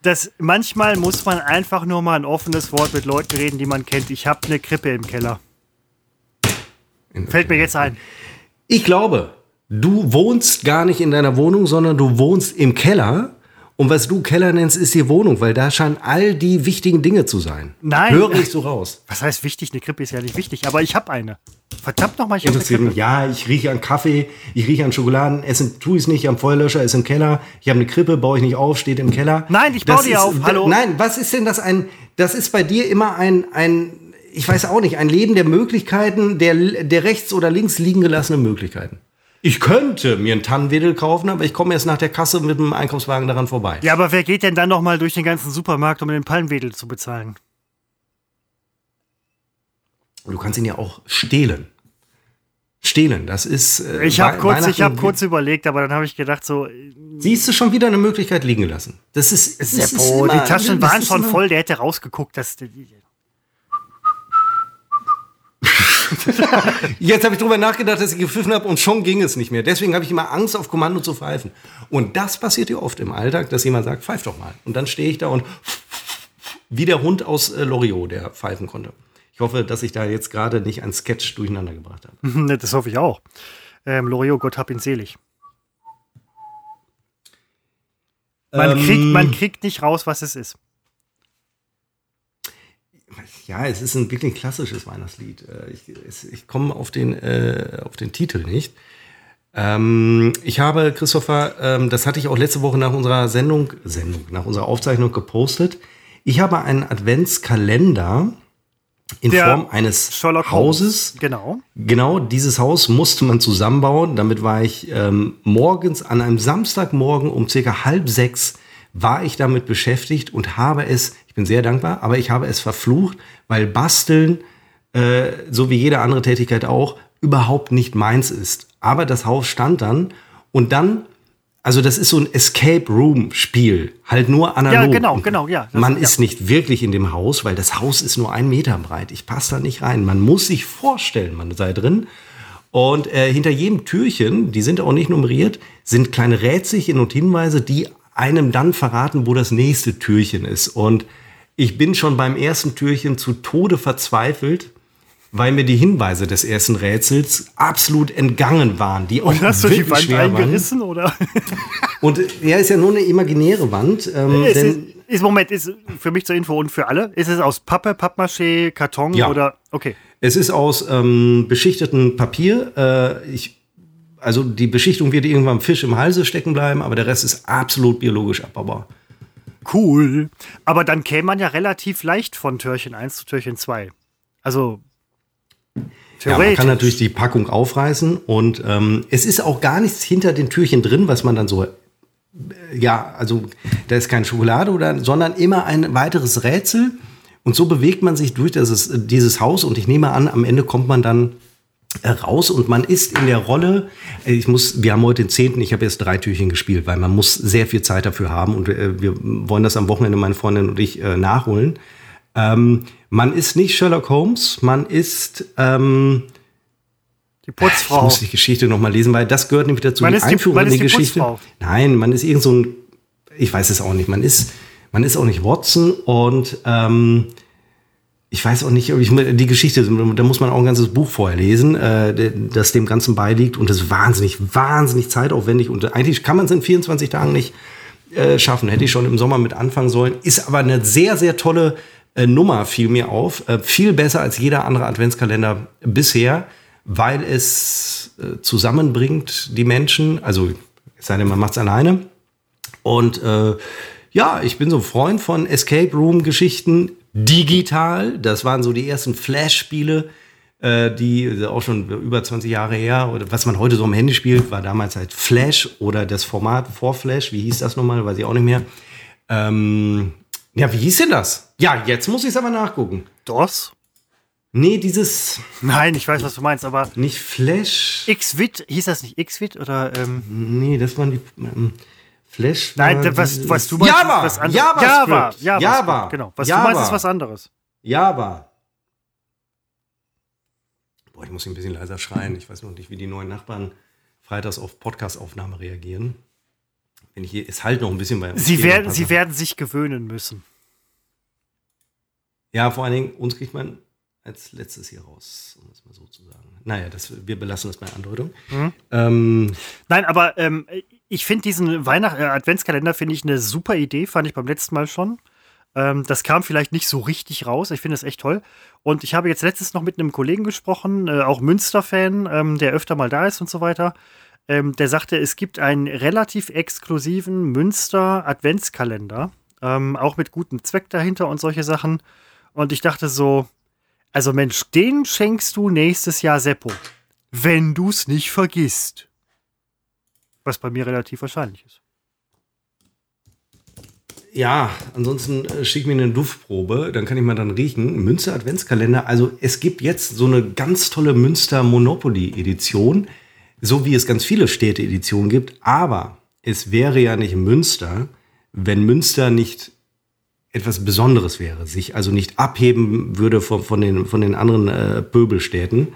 das, manchmal muss man einfach nur mal ein offenes Wort mit Leuten reden, die man kennt. Ich habe eine Krippe im Keller. Fällt mir jetzt ein. Ich glaube, du wohnst gar nicht in deiner Wohnung, sondern du wohnst im Keller. Und was du Keller nennst, ist die Wohnung, weil da scheinen all die wichtigen Dinge zu sein. Nein. Höre ich so raus. Was heißt wichtig? Eine Krippe ist ja nicht wichtig, aber ich habe eine. Verdammt nochmal, ich habe eine Krippe. Ja, ich rieche an Kaffee, ich rieche an Schokoladen, essen tue ich es nicht, am Feuerlöscher ist im Keller, ich habe eine Krippe, baue ich nicht auf, steht im Keller. Nein, ich baue Das die ist- auf. Hallo. Nein, was ist denn das ein, das ist bei dir immer ein, ein, ich weiß auch nicht, ein Leben der Möglichkeiten, der, der rechts oder links liegen gelassenen Möglichkeiten. Ich könnte mir einen Tannenwedel kaufen, aber ich komme erst nach der Kasse mit dem Einkaufswagen daran vorbei. Ja, aber wer geht denn dann nochmal durch den ganzen Supermarkt, um den Palmwedel zu bezahlen? Du kannst ihn ja auch stehlen. Stehlen, das ist. äh, Ich habe kurz, ich hab kurz überlegt, aber dann habe ich gedacht, so, Siehst du schon wieder eine Möglichkeit liegen lassen? Das ist. das ist Seppo, immer- die Taschen waren schon voll, der hätte rausgeguckt, dass. *laughs* Jetzt habe ich drüber nachgedacht, dass ich gepfiffen habe und schon ging es nicht mehr. Deswegen habe ich immer Angst, auf Kommando zu pfeifen. Und das passiert ja oft im Alltag, dass jemand sagt, pfeif doch mal. Und dann stehe ich da und wie der Hund aus äh, Loriot, der pfeifen konnte. Ich hoffe, dass ich da jetzt gerade nicht einen Sketch durcheinander gebracht habe. *laughs* Ne, das hoffe ich auch. Ähm, Loriot, Gott hab ihn selig. Man, Ähm. kriegt, man kriegt nicht raus, was es ist. Ja, es ist ein wirklich klassisches Weihnachtslied. Äh, Ich, ich komme auf den, äh, auf den Titel nicht. Ähm, ich habe, Christopher, ähm, das hatte ich auch letzte Woche nach unserer Sendung, Sendung, nach unserer Aufzeichnung gepostet. Ich habe einen Adventskalender in Der Form eines Sherlock Holmes. Hauses. Genau. Genau, dieses Haus musste man zusammenbauen. Damit war ich ähm, morgens, an einem Samstagmorgen um circa halb sechs, war ich damit beschäftigt und habe es, ich bin sehr dankbar, aber ich habe es verflucht, weil Basteln, äh, so wie jede andere Tätigkeit auch, überhaupt nicht meins ist. Aber das Haus stand dann und dann, also das ist so ein Escape Room Spiel, halt nur analog. Ja, genau, genau, ja. Das- Man ja. ist nicht wirklich in dem Haus, weil das Haus ist nur ein Meter breit. Ich passe da nicht rein. Man muss sich vorstellen, man sei drin. Und äh, hinter jedem Türchen, die sind auch nicht nummeriert, sind kleine Rätselchen und Hinweise, die einem dann verraten, wo das nächste Türchen ist. Und ich bin schon beim ersten Türchen zu Tode verzweifelt, weil mir die Hinweise des ersten Rätsels absolut entgangen waren, die auch Hast du die Wand waren. eingerissen oder? *laughs* Und ja, ist ja nur eine imaginäre Wand. Ähm, es denn, ist, ist, Moment, ist für mich zur Info und für alle. Ist es aus Pappe, Pappmaché, Karton Ja. oder? Okay. Es ist aus ähm, beschichtetem Papier. Äh, ich, also die Beschichtung wird irgendwann Fisch im Halse stecken bleiben, aber der Rest ist absolut biologisch abbaubar. Cool. Aber dann käme man ja relativ leicht von Türchen 1 zu Türchen 2. Also. Ja, man kann natürlich die Packung aufreißen und ähm, es ist auch gar nichts hinter den Türchen drin, was man dann so, äh, ja, also da ist keine Schokolade oder, sondern immer ein weiteres Rätsel und so bewegt man sich durch dieses, dieses Haus und ich nehme an, am Ende kommt man dann raus und man ist in der Rolle, äh, ich muss, wir haben heute den 10., ich habe jetzt drei Türchen gespielt, weil man muss sehr viel Zeit dafür haben und äh, wir wollen das am Wochenende, meine Freundin und ich, äh, nachholen. Ähm, man ist nicht Sherlock Holmes, man ist, ähm, die ich Putzfrau. muss die Geschichte noch mal lesen, weil das gehört nämlich dazu, Man die ist die- Einführung man in die die Geschichte. Putzfrau. Nein, man ist irgend so ein, ich weiß es auch nicht, man ist, man ist auch nicht Watson und ähm, ich weiß auch nicht, ich, die Geschichte, da muss man auch ein ganzes Buch vorher lesen, äh, das dem Ganzen beiliegt und das ist wahnsinnig, wahnsinnig zeitaufwendig und eigentlich kann man es in 24 Tagen nicht äh, schaffen. Hätte ich schon im Sommer mit anfangen sollen. Ist aber eine sehr, sehr tolle äh, Nummer, fiel mir auf. Viel besser als jeder andere Adventskalender bisher, weil es zusammenbringt die Menschen. Also, es sei denn, man macht es alleine. Und ja, ich bin so ein Freund von Escape Room Geschichten digital. Das waren so die ersten Flash-Spiele, äh, die auch schon über 20 Jahre her, oder was man heute so am Handy spielt, war damals halt Flash oder das Format vor Flash. Wie hieß das nochmal? Weiß ich auch nicht mehr. Ähm, ja, wie hieß denn das? Ja, jetzt muss ich es aber nachgucken. DOS? Nee, dieses. Nein, ich weiß, was du meinst, aber. Nicht Flash. Xvid, hieß das nicht Xvid oder. Ähm nee, das waren die. Ähm, Flash. Nein, was, was du meinst, Java, ist was anderes. Java, Java. Java, Java. Genau. Was Java. du meinst, ist was anderes. Java. Boah, ich muss ein bisschen leiser schreien. Ich weiß noch nicht, wie die neuen Nachbarn freitags auf Podcast-Aufnahme reagieren. Wenn ich hier, ist halt noch ein bisschen bei Sie hier werden, sie werden sich gewöhnen müssen. Ja, vor allen Dingen, uns kriegt man als letztes hier raus, um es mal so zu sagen. Naja, das, wir belassen das bei Andeutung. Mhm. Ähm, Nein, aber ähm, ich finde diesen Weihnacht äh, Adventskalender finde ich eine super Idee, fand ich beim letzten Mal schon. Ähm, das kam vielleicht nicht so richtig raus. Ich finde das echt toll. Und ich habe jetzt letztens noch mit einem Kollegen gesprochen, äh, auch Münster-Fan, ähm, der öfter mal da ist und so weiter. Ähm, der sagte, es gibt einen relativ exklusiven Münster-Adventskalender, ähm, auch mit gutem Zweck dahinter und solche Sachen. Und ich dachte so, also Mensch, den schenkst du nächstes Jahr Seppo, wenn du es nicht vergisst. Was bei mir relativ wahrscheinlich ist. ja, ansonsten äh, schick mir eine Duftprobe, dann kann ich mal dann riechen. Münster Adventskalender, also es gibt jetzt so eine ganz tolle Münster Monopoly Edition, so wie es ganz viele Städte-Editionen gibt, aber es wäre ja nicht Münster, wenn Münster nicht etwas Besonderes wäre, sich also nicht abheben würde von, von, den, von den anderen äh, Pöbelstädten.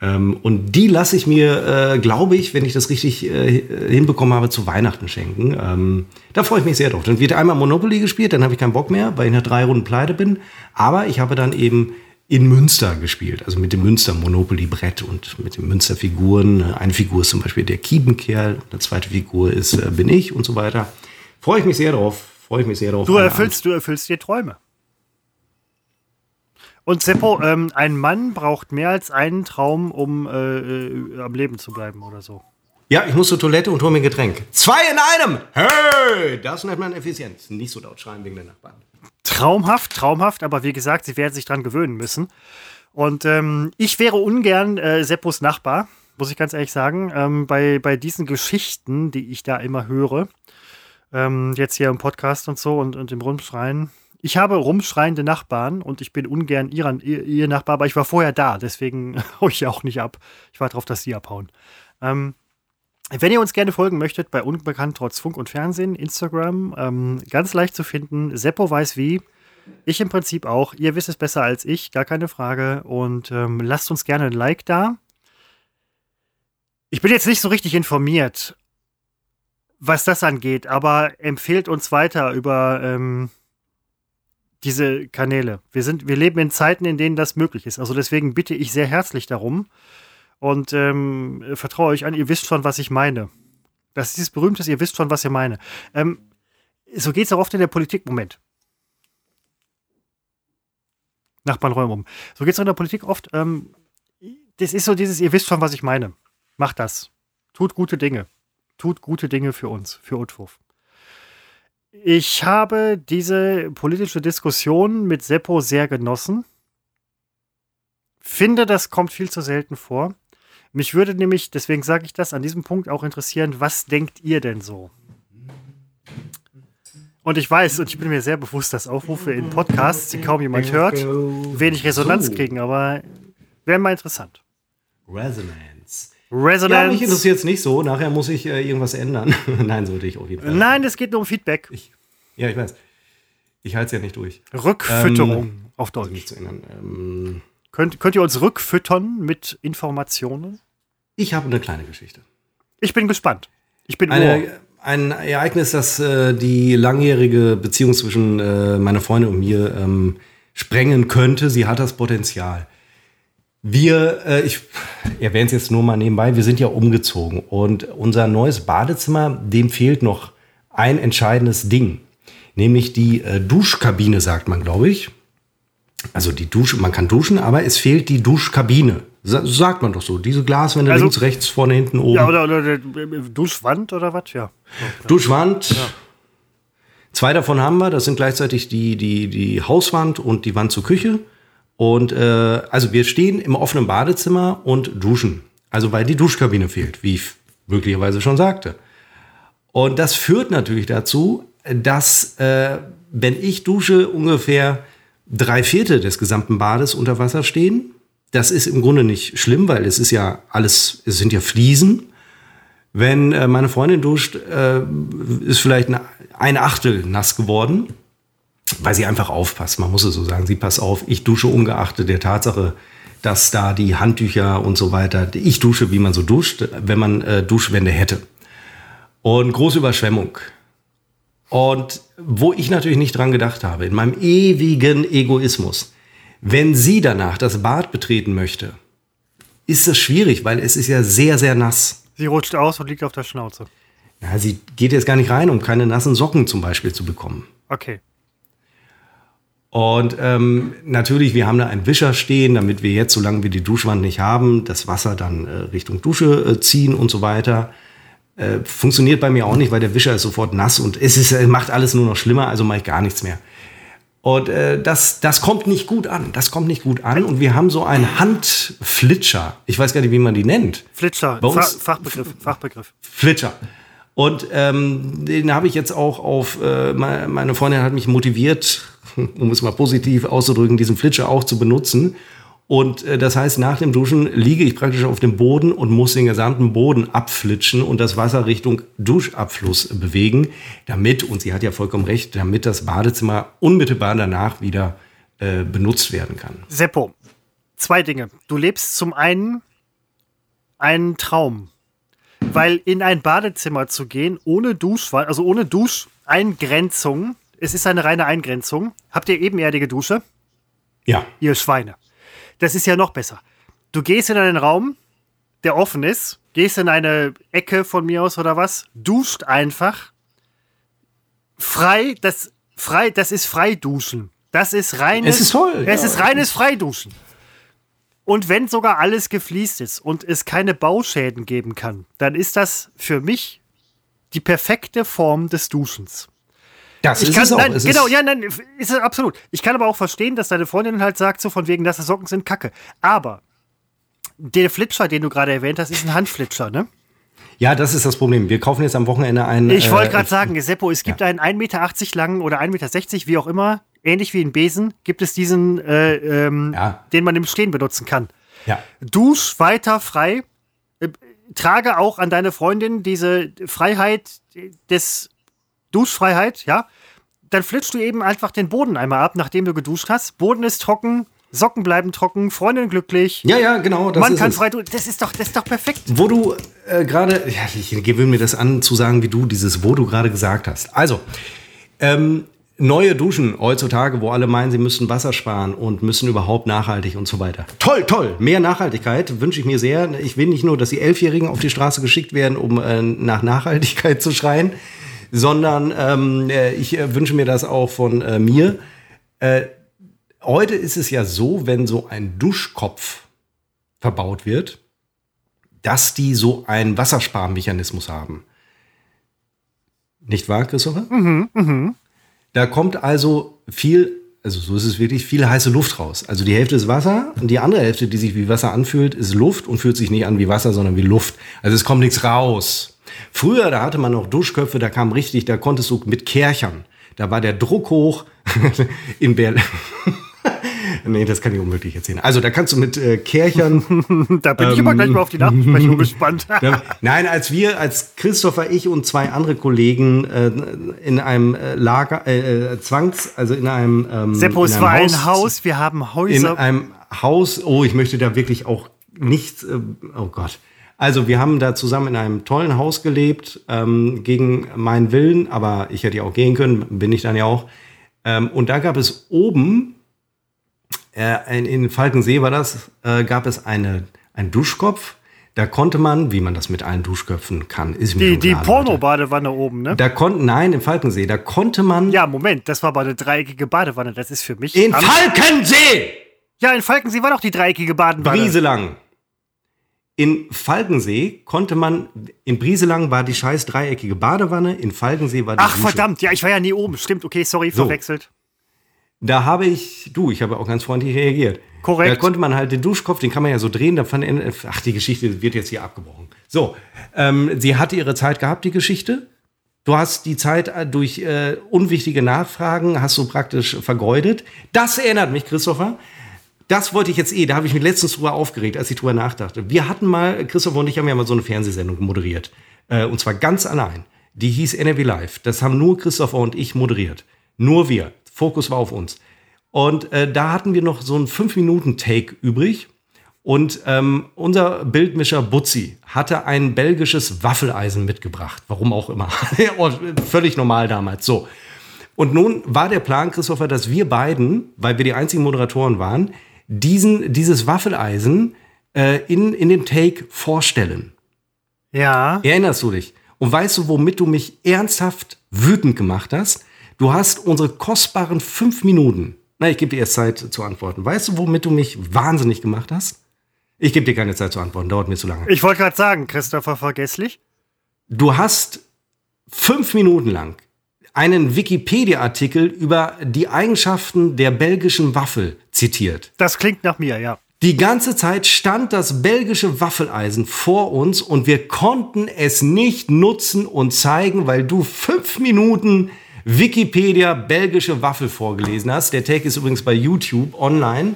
Ähm, und die lasse ich mir, äh, glaube ich, wenn ich das richtig äh, hinbekommen habe, zu Weihnachten schenken. Ähm, da freue ich mich sehr drauf. Dann wird einmal Monopoly gespielt, dann habe ich keinen Bock mehr, weil ich nach drei Runden pleite bin. Aber ich habe dann eben in Münster gespielt, also mit dem Münster Monopoly-Brett und mit den Münster-Figuren. Eine Figur ist zum Beispiel der Kiebenkerl, eine zweite Figur ist äh, bin ich und so weiter. Freue ich mich sehr drauf. Freue ich mich sehr drauf. Du erfüllst, du erfüllst dir Träume. Und Seppo, ähm, ein Mann braucht mehr als einen Traum, um äh, äh, am Leben zu bleiben oder so. Ja, ich muss zur Toilette und hole mir ein Getränk. Zwei in einem! Hey! Das nennt man Effizienz. Nicht so laut schreien wegen der Nachbarn. Traumhaft, traumhaft, aber wie gesagt, sie werden sich dran gewöhnen müssen. Und ähm, ich wäre ungern äh, Seppos Nachbar, muss ich ganz ehrlich sagen, ähm, bei, bei diesen Geschichten, die ich da immer höre. Ähm, jetzt hier im Podcast und so und, und im Rumschreien. Ich habe rumschreiende Nachbarn und ich bin ungern ihr, ihr, Nachbar, aber ich war vorher da, deswegen *laughs* hau ich auch nicht ab. Ich warte darauf, dass sie abhauen. Ähm, wenn ihr uns gerne folgen möchtet, bei Unbekannt trotz Funk und Fernsehen, Instagram, ähm, ganz leicht zu finden. Seppo weiß wie. Ich im Prinzip auch. Ihr wisst es besser als ich, gar keine Frage. Und ähm, lasst uns gerne ein Like da. Ich bin jetzt nicht so richtig informiert, was das angeht, aber empfehlt uns weiter über ähm, diese Kanäle. Wir, sind, wir leben in Zeiten, in denen das möglich ist. Also deswegen bitte ich sehr herzlich darum und ähm, vertraue euch an, ihr wisst schon, was ich meine. Das ist dieses berühmtes, ihr wisst schon, was ihr meine. Ähm, so geht es auch oft in der Politik. Moment. Nachbarn räumen um. So geht es auch in der Politik oft. Ähm, das ist so dieses, ihr wisst schon, was ich meine. Macht das. Tut gute Dinge. Tut gute Dinge für uns, für Utwurf. Ich habe diese politische Diskussion mit Seppo sehr genossen. Finde, das kommt viel zu selten vor. Mich würde nämlich, deswegen sage ich das, an diesem Punkt auch interessieren, was denkt ihr denn so? Und ich weiß, und ich bin mir sehr bewusst, dass Aufrufe in Podcasts, die kaum jemand hört, wenig Resonanz So. kriegen, aber wäre mal interessant. Resonance. Ja, Resonanz. mich interessiert es nicht so. Nachher muss ich äh, irgendwas ändern. *laughs* Nein, sollte ich auf jeden Fall. Nein, es geht nur um Feedback. Ich, ja, ich weiß. Ich halte es ja nicht durch. Rückfütterung auf Also Deutsch. nicht zu ändern. Ähm, Könnt, könnt ihr uns rückfüttern mit Informationen? ich habe eine kleine Geschichte. Ich bin gespannt. Ich bin Ohr. Eine, ein Ereignis, das äh, die langjährige Beziehung zwischen äh, meiner Freundin und mir ähm, sprengen könnte. Sie hat das Potenzial. Wir, äh, ich erwähne es jetzt nur mal nebenbei, wir sind ja umgezogen und unser neues Badezimmer, dem fehlt noch ein entscheidendes Ding, nämlich die äh, Duschkabine, sagt man, glaube ich. Also die Dusche, man kann duschen, aber es fehlt die Duschkabine. Sa sagt man doch so. Diese Glaswände Also- links, rechts, vorne, hinten, oben. Ja, oder, oder, oder Duschwand oder was? Ja. Duschwand. Zwei davon haben wir. Das sind gleichzeitig die, die, die Hauswand und die Wand zur Küche. Und äh, also wir stehen im offenen Badezimmer und duschen. Also weil die Duschkabine fehlt, wie ich möglicherweise schon sagte. Und das führt natürlich dazu, dass äh, wenn ich dusche, ungefähr drei Viertel des gesamten Bades unter Wasser stehen. Das ist im Grunde nicht schlimm, weil es ist ja alles, es sind ja Fliesen. Wenn äh, meine Freundin duscht, äh, ist vielleicht ein Achtel nass geworden, weil sie einfach aufpasst. Man muss es so sagen, sie passt auf. Ich dusche ungeachtet der Tatsache, dass da die Handtücher und so weiter, ich dusche, wie man so duscht, wenn man äh, Duschwände hätte. Und große Überschwemmung. Und wo ich natürlich nicht dran gedacht habe, in meinem ewigen Egoismus, wenn sie danach das Bad betreten möchte, ist das schwierig, weil es ist ja sehr, sehr nass. Sie rutscht aus und liegt auf der Schnauze. Ja, sie geht jetzt gar nicht rein, um keine nassen Socken zum Beispiel zu bekommen. Okay. Und ähm, natürlich, wir haben da einen Wischer stehen, damit wir jetzt, solange wir die Duschwand nicht haben, das Wasser dann äh, Richtung Dusche äh, ziehen und so weiter. Äh, funktioniert bei mir auch nicht, weil der Wischer ist sofort nass und es ist, äh, macht alles nur noch schlimmer, also mache ich gar nichts mehr. Und äh, das, das kommt nicht gut an. Das kommt nicht gut an. Und wir haben so einen Handflitscher. Ich weiß gar nicht, wie man die nennt. Flitscher, Bei Fa Fachbegriff, Fachbegriff. Flitscher. Und ähm, den habe ich jetzt auch auf, äh, me- meine Freundin hat mich motiviert, um es mal positiv auszudrücken, diesen Flitscher auch zu benutzen. Und äh, das heißt, nach dem Duschen liege ich praktisch auf dem Boden und muss den gesamten Boden abflitschen und das Wasser Richtung Duschabfluss bewegen, damit, und sie hat ja vollkommen recht, damit das Badezimmer unmittelbar danach wieder äh, benutzt werden kann. Seppo, zwei Dinge. Du lebst zum einen einen Traum. Weil in ein Badezimmer zu gehen, ohne Duschwand, also ohne Duscheingrenzung, es ist eine reine Eingrenzung. Habt ihr ebenerdige Dusche? Ja, Ihr Schweine. Das ist ja noch besser. Du gehst in einen Raum, der offen ist, gehst in eine Ecke von mir aus oder was, duscht einfach. Frei, das, frei, das ist Freiduschen. Das ist reines. Es ist toll, Es ja. ist reines Freiduschen. Und wenn sogar alles gefliest ist und es keine Bauschäden geben kann, dann ist das für mich die perfekte Form des Duschens. Das Ich ist kann, es auch. nein, Es genau, ja, nein, ist es absolut. Ich kann aber auch verstehen, dass deine Freundin halt sagt, so von wegen, dass Socken sind Kacke. Aber der Flitscher, den du gerade erwähnt hast, ist ein Handflitscher, ne? Ja, das ist das Problem. Wir kaufen jetzt am Wochenende einen. Ich wollte äh, gerade sagen, Seppo, es gibt einen 1,80 Meter langen oder 1,60 Meter, wie auch immer, ähnlich wie ein Besen, gibt es diesen, äh, ähm, Ja. den man im Stehen benutzen kann. Ja. Dusch weiter frei. Äh, trage auch an deine Freundin diese Freiheit des Duschfreiheit, ja. Dann flitschst du eben einfach den Boden einmal ab, nachdem du geduscht hast. Boden ist trocken, Socken bleiben trocken, Freundin glücklich. Ja, ja, genau. Das Man ist kann es. frei. Das ist doch, das ist doch perfekt. Wo du äh, gerade, ja, ich gewöhne mir das an, zu sagen, wie du dieses, wo du gerade gesagt hast. Also, ähm, neue Duschen heutzutage, wo alle meinen, sie müssen Wasser sparen und müssen überhaupt nachhaltig und so weiter. Toll, toll. Mehr Nachhaltigkeit wünsche ich mir sehr. Ich will nicht nur, dass die Elfjährigen auf die Straße geschickt werden, um äh, nach Nachhaltigkeit zu schreien, sondern ähm, äh, ich äh, wünsche mir das auch von äh, mir. Äh, heute ist es ja so, wenn so ein Duschkopf verbaut wird, dass die so einen Wassersparmechanismus haben. Nicht wahr, Christopher? Da kommt also viel, also so ist es wirklich, viel heiße Luft raus. Also die Hälfte ist Wasser und die andere Hälfte, die sich wie Wasser anfühlt, ist Luft und fühlt sich nicht an wie Wasser, sondern wie Luft. Also es kommt nichts raus. Früher, da hatte man noch Duschköpfe, da kam richtig, da konntest du mit Kärchern, da war der Druck hoch *laughs* in Berlin. *laughs* nee, das kann ich unmöglich erzählen. Also da kannst du mit äh, Kärchern *laughs* Da bin ich aber gleich mal auf die Nachbesprechung gespannt. ja, Nein, als wir, als Christopher, ich und zwei andere Kollegen äh, in einem äh, Lager, äh, äh, Zwangs, also in einem ähm, Seppo, in es einem war ein Haus, wir haben in Häuser. einem Haus, oh, ich möchte da wirklich auch nichts, äh, oh Gott. Also wir haben da zusammen in einem tollen Haus gelebt, ähm, gegen meinen Willen, aber ich hätte ja auch gehen können, bin ich dann ja auch. Ähm, und da gab es oben, äh, in, in Falkensee war das, äh, gab es eine, einen Duschkopf. Da konnte man, wie man das mit allen Duschköpfen kann, ist mir Die, die. Porno-Badewanne oben, ne? Da konnten, nein, im Falkensee, da konnte man Ja, Moment, das war aber eine dreieckige Badewanne. Das ist für mich. in Falkensee! ja, in Falkensee war doch die dreieckige Badewanne. Brieselang. In Falkensee konnte man, in Brieselang war die scheiß dreieckige Badewanne, in Falkensee war die Ach, Dusche. verdammt, ja, ich war ja nie oben. Stimmt, okay, sorry, So. verwechselt. Da habe ich, du, ich habe auch ganz freundlich reagiert. Korrekt. Da konnte man halt den Duschkopf, den kann man ja so drehen, da fand ach, die Geschichte wird jetzt hier abgebrochen. So, ähm, sie hatte ihre Zeit gehabt, die Geschichte. Du hast die Zeit äh, durch äh, unwichtige Nachfragen, hast du praktisch vergeudet. Das erinnert mich, Christopher. Das wollte ich jetzt eh, da habe ich mich letztens drüber aufgeregt, als ich drüber nachdachte. Wir hatten mal, Christopher und ich haben ja mal so eine Fernsehsendung moderiert. Äh, und zwar ganz allein. Die hieß NRW Live. Das haben nur Christopher und ich moderiert. Nur wir. Fokus war auf uns. Und äh, da hatten wir noch so einen 5-Minuten-Take übrig. Und ähm, unser Bildmischer Butzi hatte ein belgisches Waffeleisen mitgebracht. Warum auch immer. *laughs* Oh, Völlig normal damals. So. Und nun war der Plan, Christopher, dass wir beiden, weil wir die einzigen Moderatoren waren, diesen, dieses Waffeleisen äh, in, in dem Take vorstellen. Ja. Erinnerst du dich? Und weißt du, womit du mich ernsthaft wütend gemacht hast? Du hast unsere kostbaren fünf Minuten. Na, ich gebe dir erst Zeit zu antworten. Weißt du, womit du mich wahnsinnig gemacht hast? Ich gebe dir keine Zeit zu antworten, dauert mir zu lange. Ich wollte gerade sagen, Christopher vergesslich. Du hast fünf Minuten lang einen Wikipedia-Artikel über die Eigenschaften der belgischen Waffel zitiert. Das klingt nach mir, ja. Die ganze Zeit stand das belgische Waffeleisen vor uns und wir konnten es nicht nutzen und zeigen, weil du fünf Minuten Wikipedia belgische Waffel vorgelesen hast. Der Take ist übrigens bei YouTube online.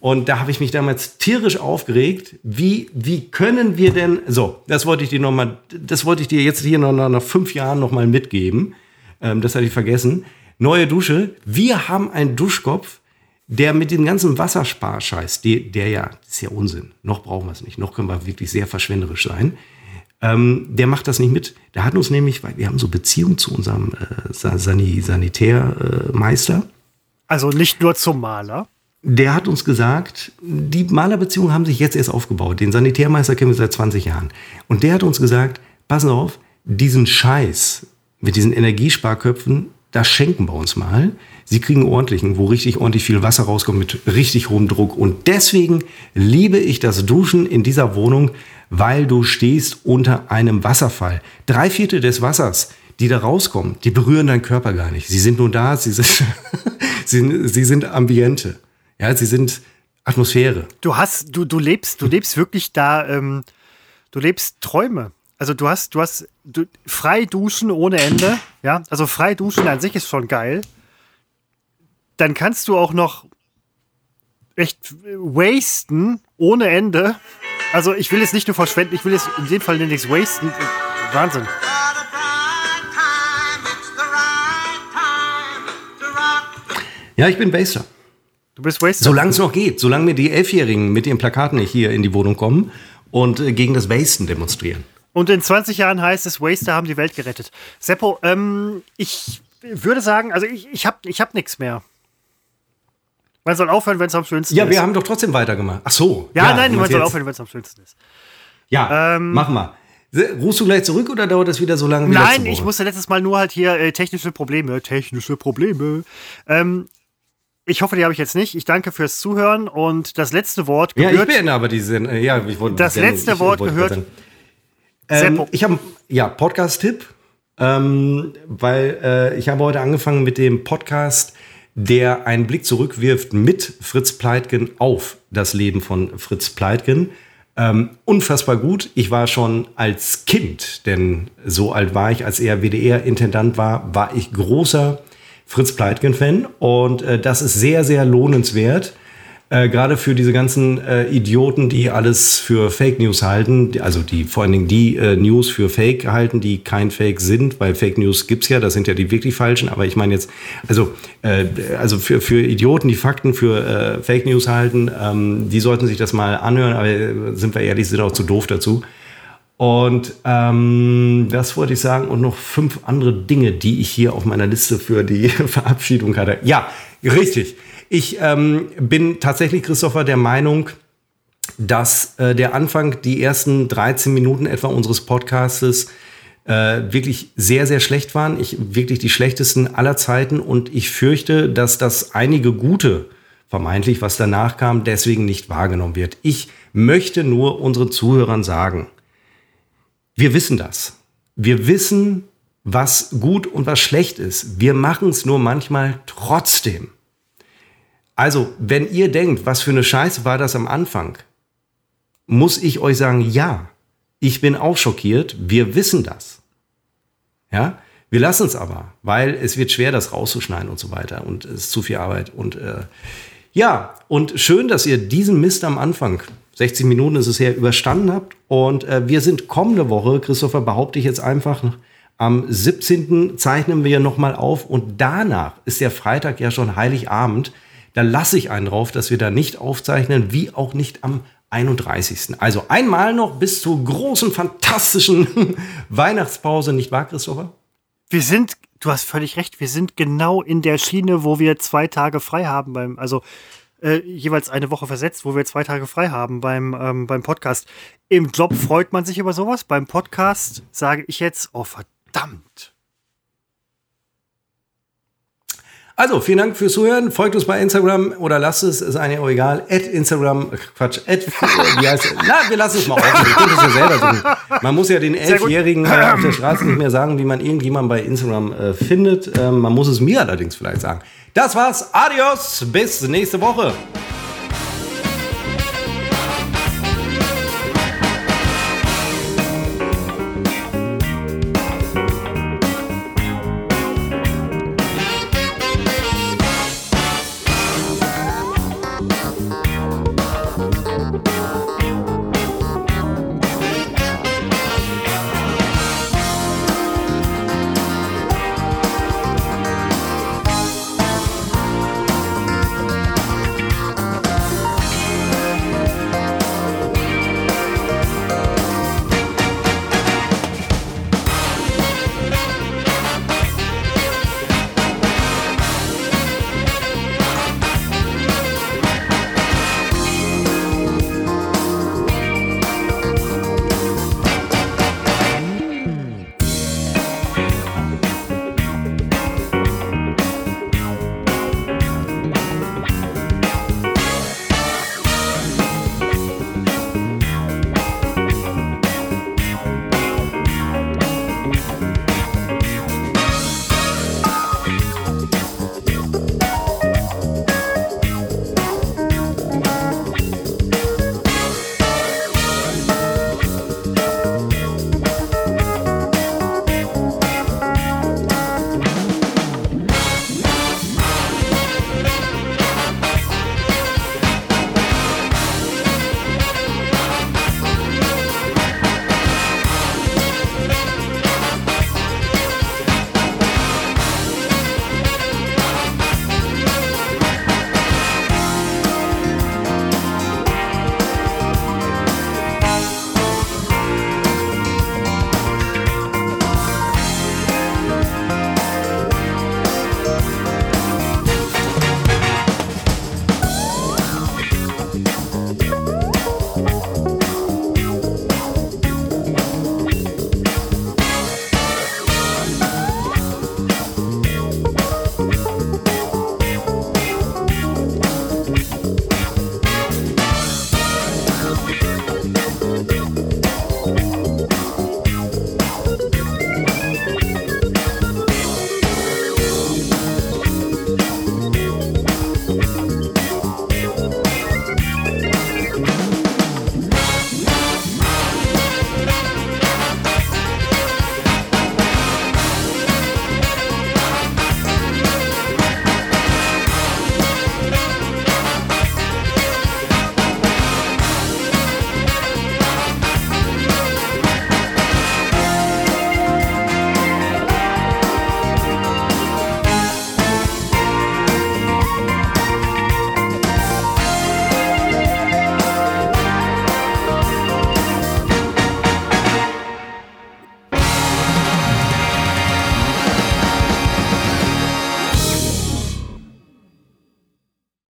Und da habe ich mich damals tierisch aufgeregt. Wie, wie können wir denn, so, das wollte ich dir noch mal, das wollte ich dir jetzt hier noch nach, fünf Jahren noch mal mitgeben. Ähm, das hatte ich vergessen. Neue Dusche. Wir haben einen Duschkopf, der mit dem ganzen Wassersparscheiß, der, der ja, das ist ja Unsinn. Noch brauchen wir es nicht. Noch können wir wirklich sehr verschwenderisch sein. Ähm, der macht das nicht mit. Der hat uns nämlich, weil wir haben so Beziehung zu unserem äh, Sa- Sani Sanitärmeister. Äh, Meister. Also nicht nur zum Maler. Der hat uns gesagt, die Malerbeziehungen haben sich jetzt erst aufgebaut. Den Sanitärmeister kennen wir seit 20 Jahren. Und der hat uns gesagt, passen auf, diesen Scheiß mit diesen Energiesparköpfen, das schenken wir uns mal. Sie kriegen ordentlichen, wo richtig ordentlich viel Wasser rauskommt mit richtig hohem Druck. Und deswegen liebe ich das Duschen in dieser Wohnung, weil du stehst unter einem Wasserfall. Drei Viertel des Wassers, die da rauskommen, die berühren deinen Körper gar nicht. Sie sind nur da, sie sind, *laughs* sie, sie sind Ambiente. Ja, sie sind Atmosphäre. Du hast, du, du lebst, du lebst wirklich da, ähm, du lebst Träume. Also du hast, du hast du, frei duschen ohne Ende, ja. Also frei duschen an sich ist schon geil. Dann kannst du auch noch echt wasten ohne Ende. Also ich will jetzt nicht nur verschwenden, ich will jetzt in dem Fall nichts wasten. Wahnsinn. Ja, ich bin Baster. Du bist Waster. Solange es noch geht, solange mir die Elfjährigen mit ihren Plakaten nicht hier in die Wohnung kommen und äh, gegen das Wasten demonstrieren. Und in 20 Jahren heißt es, Waster haben die Welt gerettet. Seppo, ähm, ich würde sagen, also ich, ich habe ich hab nichts mehr. Man soll aufhören, wenn es am schönsten Ja, ist. wir haben doch trotzdem weitergemacht. Ach so. ja, nein, du man soll jetzt- aufhören, wenn es am schönsten ist. Ja, Ähm, mach mal. Rufst du gleich zurück oder dauert das wieder so lange wie Nein, ich musste letztes Mal nur halt hier äh, technische Probleme. Technische Probleme. Ähm, ich hoffe, die habe ich jetzt nicht. Ich danke fürs Zuhören und das letzte Wort Ja, ich beende aber die äh, Ja, ich wollte Das letzte Wort gehört- sagen. Ähm, ich habe ja Podcast-Tipp, ähm, weil äh, ich habe heute angefangen mit dem Podcast, der einen Blick zurückwirft mit Fritz Pleitgen auf das Leben von Fritz Pleitgen. Ähm, unfassbar gut. Ich war schon als Kind, denn so alt war ich, als er WDR-Intendant war, war ich großer Fritz Pleitgen-Fan und äh, das ist sehr, sehr lohnenswert. Äh, Gerade für diese ganzen äh, Idioten, die alles für Fake News halten, also die vor allen Dingen die äh, News für Fake halten, die kein Fake sind, weil Fake News gibt's ja, das sind ja die wirklich falschen, aber ich meine jetzt, also, äh, also für, für Idioten, die Fakten für äh, Fake News halten, ähm, die sollten sich das mal anhören, aber äh, sind wir ehrlich, sind auch zu doof dazu. Und ähm, das wollte ich sagen. Und noch fünf andere Dinge, die ich hier auf meiner Liste für die *laughs* Verabschiedung hatte. Ja, richtig. Ich ähm, bin tatsächlich, Christopher, der Meinung, dass äh, der Anfang, die ersten 13 Minuten etwa unseres Podcastes äh, wirklich sehr, sehr schlecht waren. Ich, wirklich die schlechtesten aller Zeiten. Und ich fürchte, dass das einige gute, vermeintlich, was danach kam, deswegen nicht wahrgenommen wird. Ich möchte nur unseren Zuhörern sagen, wir wissen das. Wir wissen, was gut und was schlecht ist. Wir machen es nur manchmal trotzdem. Also, wenn ihr denkt, was für eine Scheiße war das am Anfang, muss ich euch sagen, ja, ich bin auch schockiert. Wir wissen das. Ja, wir lassen es aber, weil es wird schwer, das rauszuschneiden und so weiter und es ist zu viel Arbeit und äh, ja, und schön, dass ihr diesen Mist am Anfang 60 Minuten ist es her, überstanden habt. Und äh, wir sind kommende Woche, Christopher, behaupte ich jetzt einfach, am 17. zeichnen wir nochmal auf und danach ist der Freitag ja schon Heiligabend. Da lasse ich einen drauf, dass wir da nicht aufzeichnen, wie auch nicht am 31. Also einmal noch bis zur großen, fantastischen *laughs* Weihnachtspause, nicht wahr, Christopher? Wir sind, du hast völlig recht, wir sind genau in der Schiene, wo wir zwei Tage frei haben beim, also äh, jeweils eine Woche versetzt, wo wir zwei Tage frei haben beim, ähm, beim Podcast. Im Job freut man sich über sowas. Beim Podcast sage ich jetzt, oh verdammt. Also, vielen Dank fürs Zuhören. Folgt uns bei Instagram oder lasst es, ist eigentlich auch egal. At Instagram, Quatsch, at, wie heißt es? Na, wir lassen es mal offen. Ihr könnt es ja selber suchen. Man muss ja den Elfjährigen äh, *clears throat* auf der Straße nicht mehr sagen, wie man irgendjemanden bei Instagram äh, findet. Ähm, man muss es mir allerdings vielleicht sagen. Das war's. Adios. Bis nächste Woche.